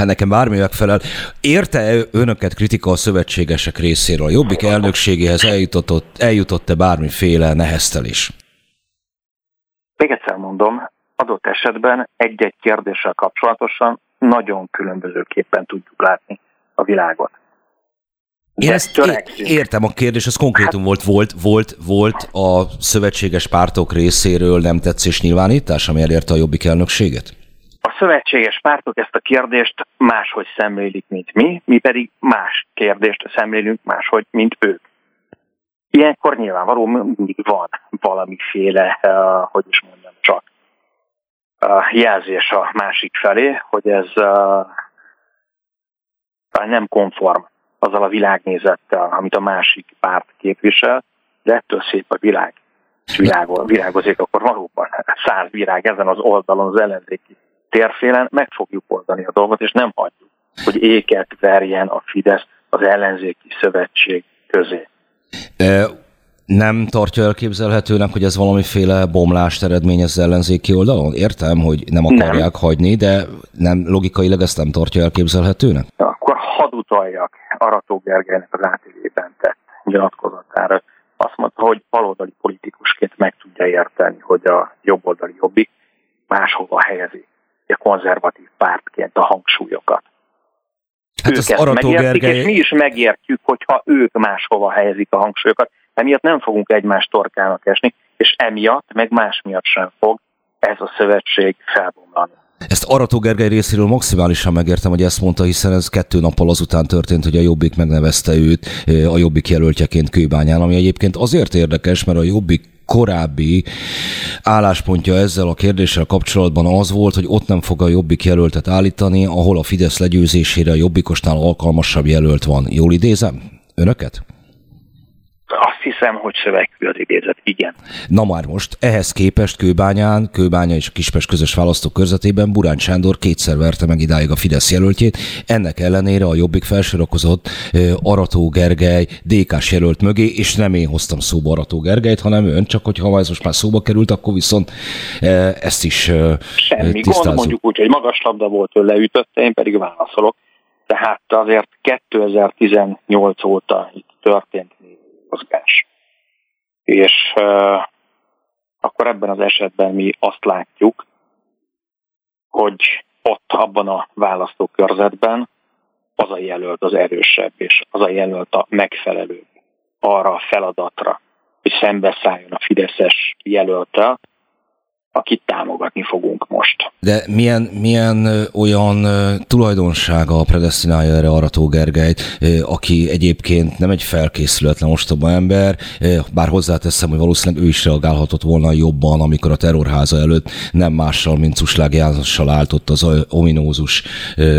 hát nekem bármi megfelel. Érte önöket kritika a szövetségesek részéről? A Jobbik elnökségéhez eljutott, eljutott-e bármiféle neheztelés? Még egyszer mondom, adott esetben egy-egy kérdéssel kapcsolatosan nagyon különbözőképpen tudjuk látni a világot. Én ezt értem, a kérdés az konkrétum hát, volt, volt, volt, volt a szövetséges pártok részéről nem tetszés nyilvánítás, ami elérte a jobbik elnökséget? Szövetséges pártok ezt a kérdést máshogy szemlélik, mint mi, mi pedig más kérdést szemlélünk máshogy, mint ők. Ilyenkor nyilvánvaló mindig van valamiféle, uh, hogy is mondjam csak, uh, jelzés a másik felé, hogy ez uh, nem konform azzal a világnézettel, amit a másik párt képvisel, de ettől szép a világ. És virágol, virágozik, akkor valóban száz virág ezen az oldalon az ellenzéki térfélen meg fogjuk oldani a dolgot, és nem hagyjuk, hogy éket verjen a Fidesz az ellenzéki szövetség közé. Nem tartja elképzelhetőnek, hogy ez valamiféle bomlást eredményez az ellenzéki oldalon? Értem, hogy nem akarják nem. hagyni, de nem logikailag ezt nem tartja elképzelhetőnek? Akkor hadd utaljak Arató Gergelynek az átélében tett nyilatkozatára. Azt mondta, hogy baloldali politikusként meg tudja érteni, hogy a jobboldali jobbik máshova helyezi a konzervatív pártként a hangsúlyokat. Hát ők ezt megértik, Gergely... és mi is megértjük, hogyha ők máshova helyezik a hangsúlyokat. Emiatt nem fogunk egymás torkának esni, és emiatt, meg más miatt sem fog ez a szövetség felbomlani. Ezt Arató Gergely részéről maximálisan megértem, hogy ezt mondta, hiszen ez kettő nappal azután történt, hogy a Jobbik megnevezte őt a Jobbik jelöltjeként Kőbányán, ami egyébként azért érdekes, mert a Jobbik korábbi álláspontja ezzel a kérdéssel kapcsolatban az volt, hogy ott nem fog a Jobbik jelöltet állítani, ahol a Fidesz legyőzésére a Jobbikosnál alkalmasabb jelölt van. Jól idézem önöket? Azt hiszem, hogy szövegű az idézet, igen. Na már most, ehhez képest Kőbányán, Kőbánya és Kispest közös választókörzetében Burán Sándor kétszer verte meg idáig a Fidesz jelöltjét, ennek ellenére a Jobbik felsorakozott Arató Gergely DK-s jelölt mögé, és nem én hoztam szóba Arató Gergelyt, hanem ön, csak hogyha ez most már szóba került, akkor viszont ezt is Semmi gond, mondjuk úgy, hogy magas labda volt, ő leütötte, én pedig válaszolok. Tehát azért 2018 óta itt történt mozgás. És uh, akkor ebben az esetben mi azt látjuk, hogy ott abban a választókörzetben az a jelölt az erősebb, és az a jelölt a megfelelő arra a feladatra, hogy szembeszálljon a Fideszes jelöltel, akit támogatni fogunk most. De milyen, milyen olyan tulajdonsága predestinálja erre Arató Gergelyt, aki egyébként nem egy felkészületlen ostoba ember, bár hozzáteszem, hogy valószínűleg ő is reagálhatott volna jobban, amikor a terrorháza előtt nem mással, mint Cuslág Jánossal álltott az ominózus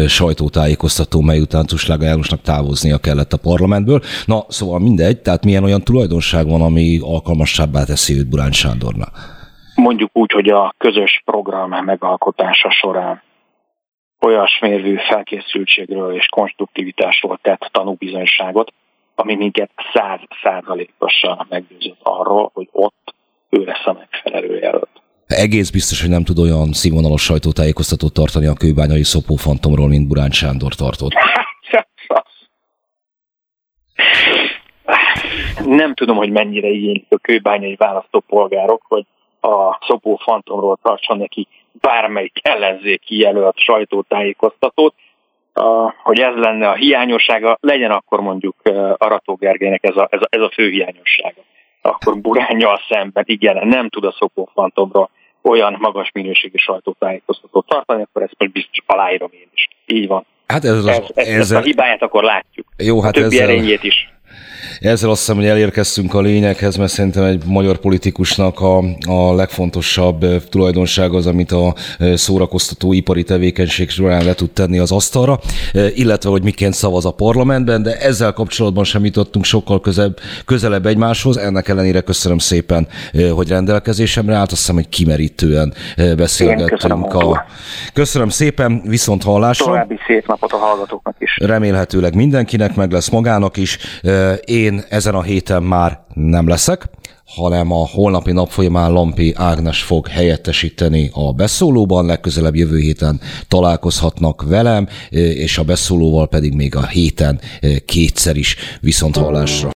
sajtótájékoztató, mely után Cuslág Jánosnak távoznia kellett a parlamentből. Na, szóval mindegy, tehát milyen olyan tulajdonság van, ami alkalmasabbá teszi őt Burán Sándornak? Mondjuk úgy, hogy a közös program megalkotása során olyasmérvű felkészültségről és konstruktivitásról tett tanúbizonyságot, ami minket száz százalékosan meggyőzött arról, hogy ott ő lesz a megfelelő jelölt. Egész biztos, hogy nem tud olyan színvonalos sajtótájékoztatót tartani a kőbányai szopó fantomról, mint Burán Sándor tartott. nem tudom, hogy mennyire igénylik a kőbányai választópolgárok, hogy a Szopó Fantomról tartson neki bármelyik ellenzéki jelölt sajtótájékoztatót, a, hogy ez lenne a hiányossága, legyen akkor mondjuk Arató Gergelynek ez a, ez a, ez a fő hiányossága. Akkor Burányjal szemben, igen, nem tud a Szopó Fantomról olyan magas minőségű sajtótájékoztatót tartani, akkor ezt most biztos aláírom én is. Így van. Hát ez, az, ez, ez, ezzel... a hibáját akkor látjuk. Jó, hát a többi ezzel... erényét is. Ezzel azt hiszem, hogy elérkeztünk a lényeghez, mert szerintem egy magyar politikusnak a, a legfontosabb eh, tulajdonság az, amit a szórakoztató ipari tevékenység során le tud tenni az asztalra, illetve hogy miként szavaz a parlamentben, de ezzel kapcsolatban sem jutottunk sokkal közebb, közelebb egymáshoz. Ennek ellenére köszönöm szépen, hogy rendelkezésemre állt. Azt hiszem, hogy kimerítően beszélgettünk. Köszönöm, a... köszönöm szépen, viszont hallásra. További szép napot a hallgatóknak is. Remélhetőleg mindenkinek, meg lesz magának is. Én ezen a héten már nem leszek, hanem a holnapi nap folyamán Lampi Ágnes fog helyettesíteni a beszólóban, legközelebb jövő héten találkozhatnak velem, és a beszólóval pedig még a héten kétszer is viszont hallásra.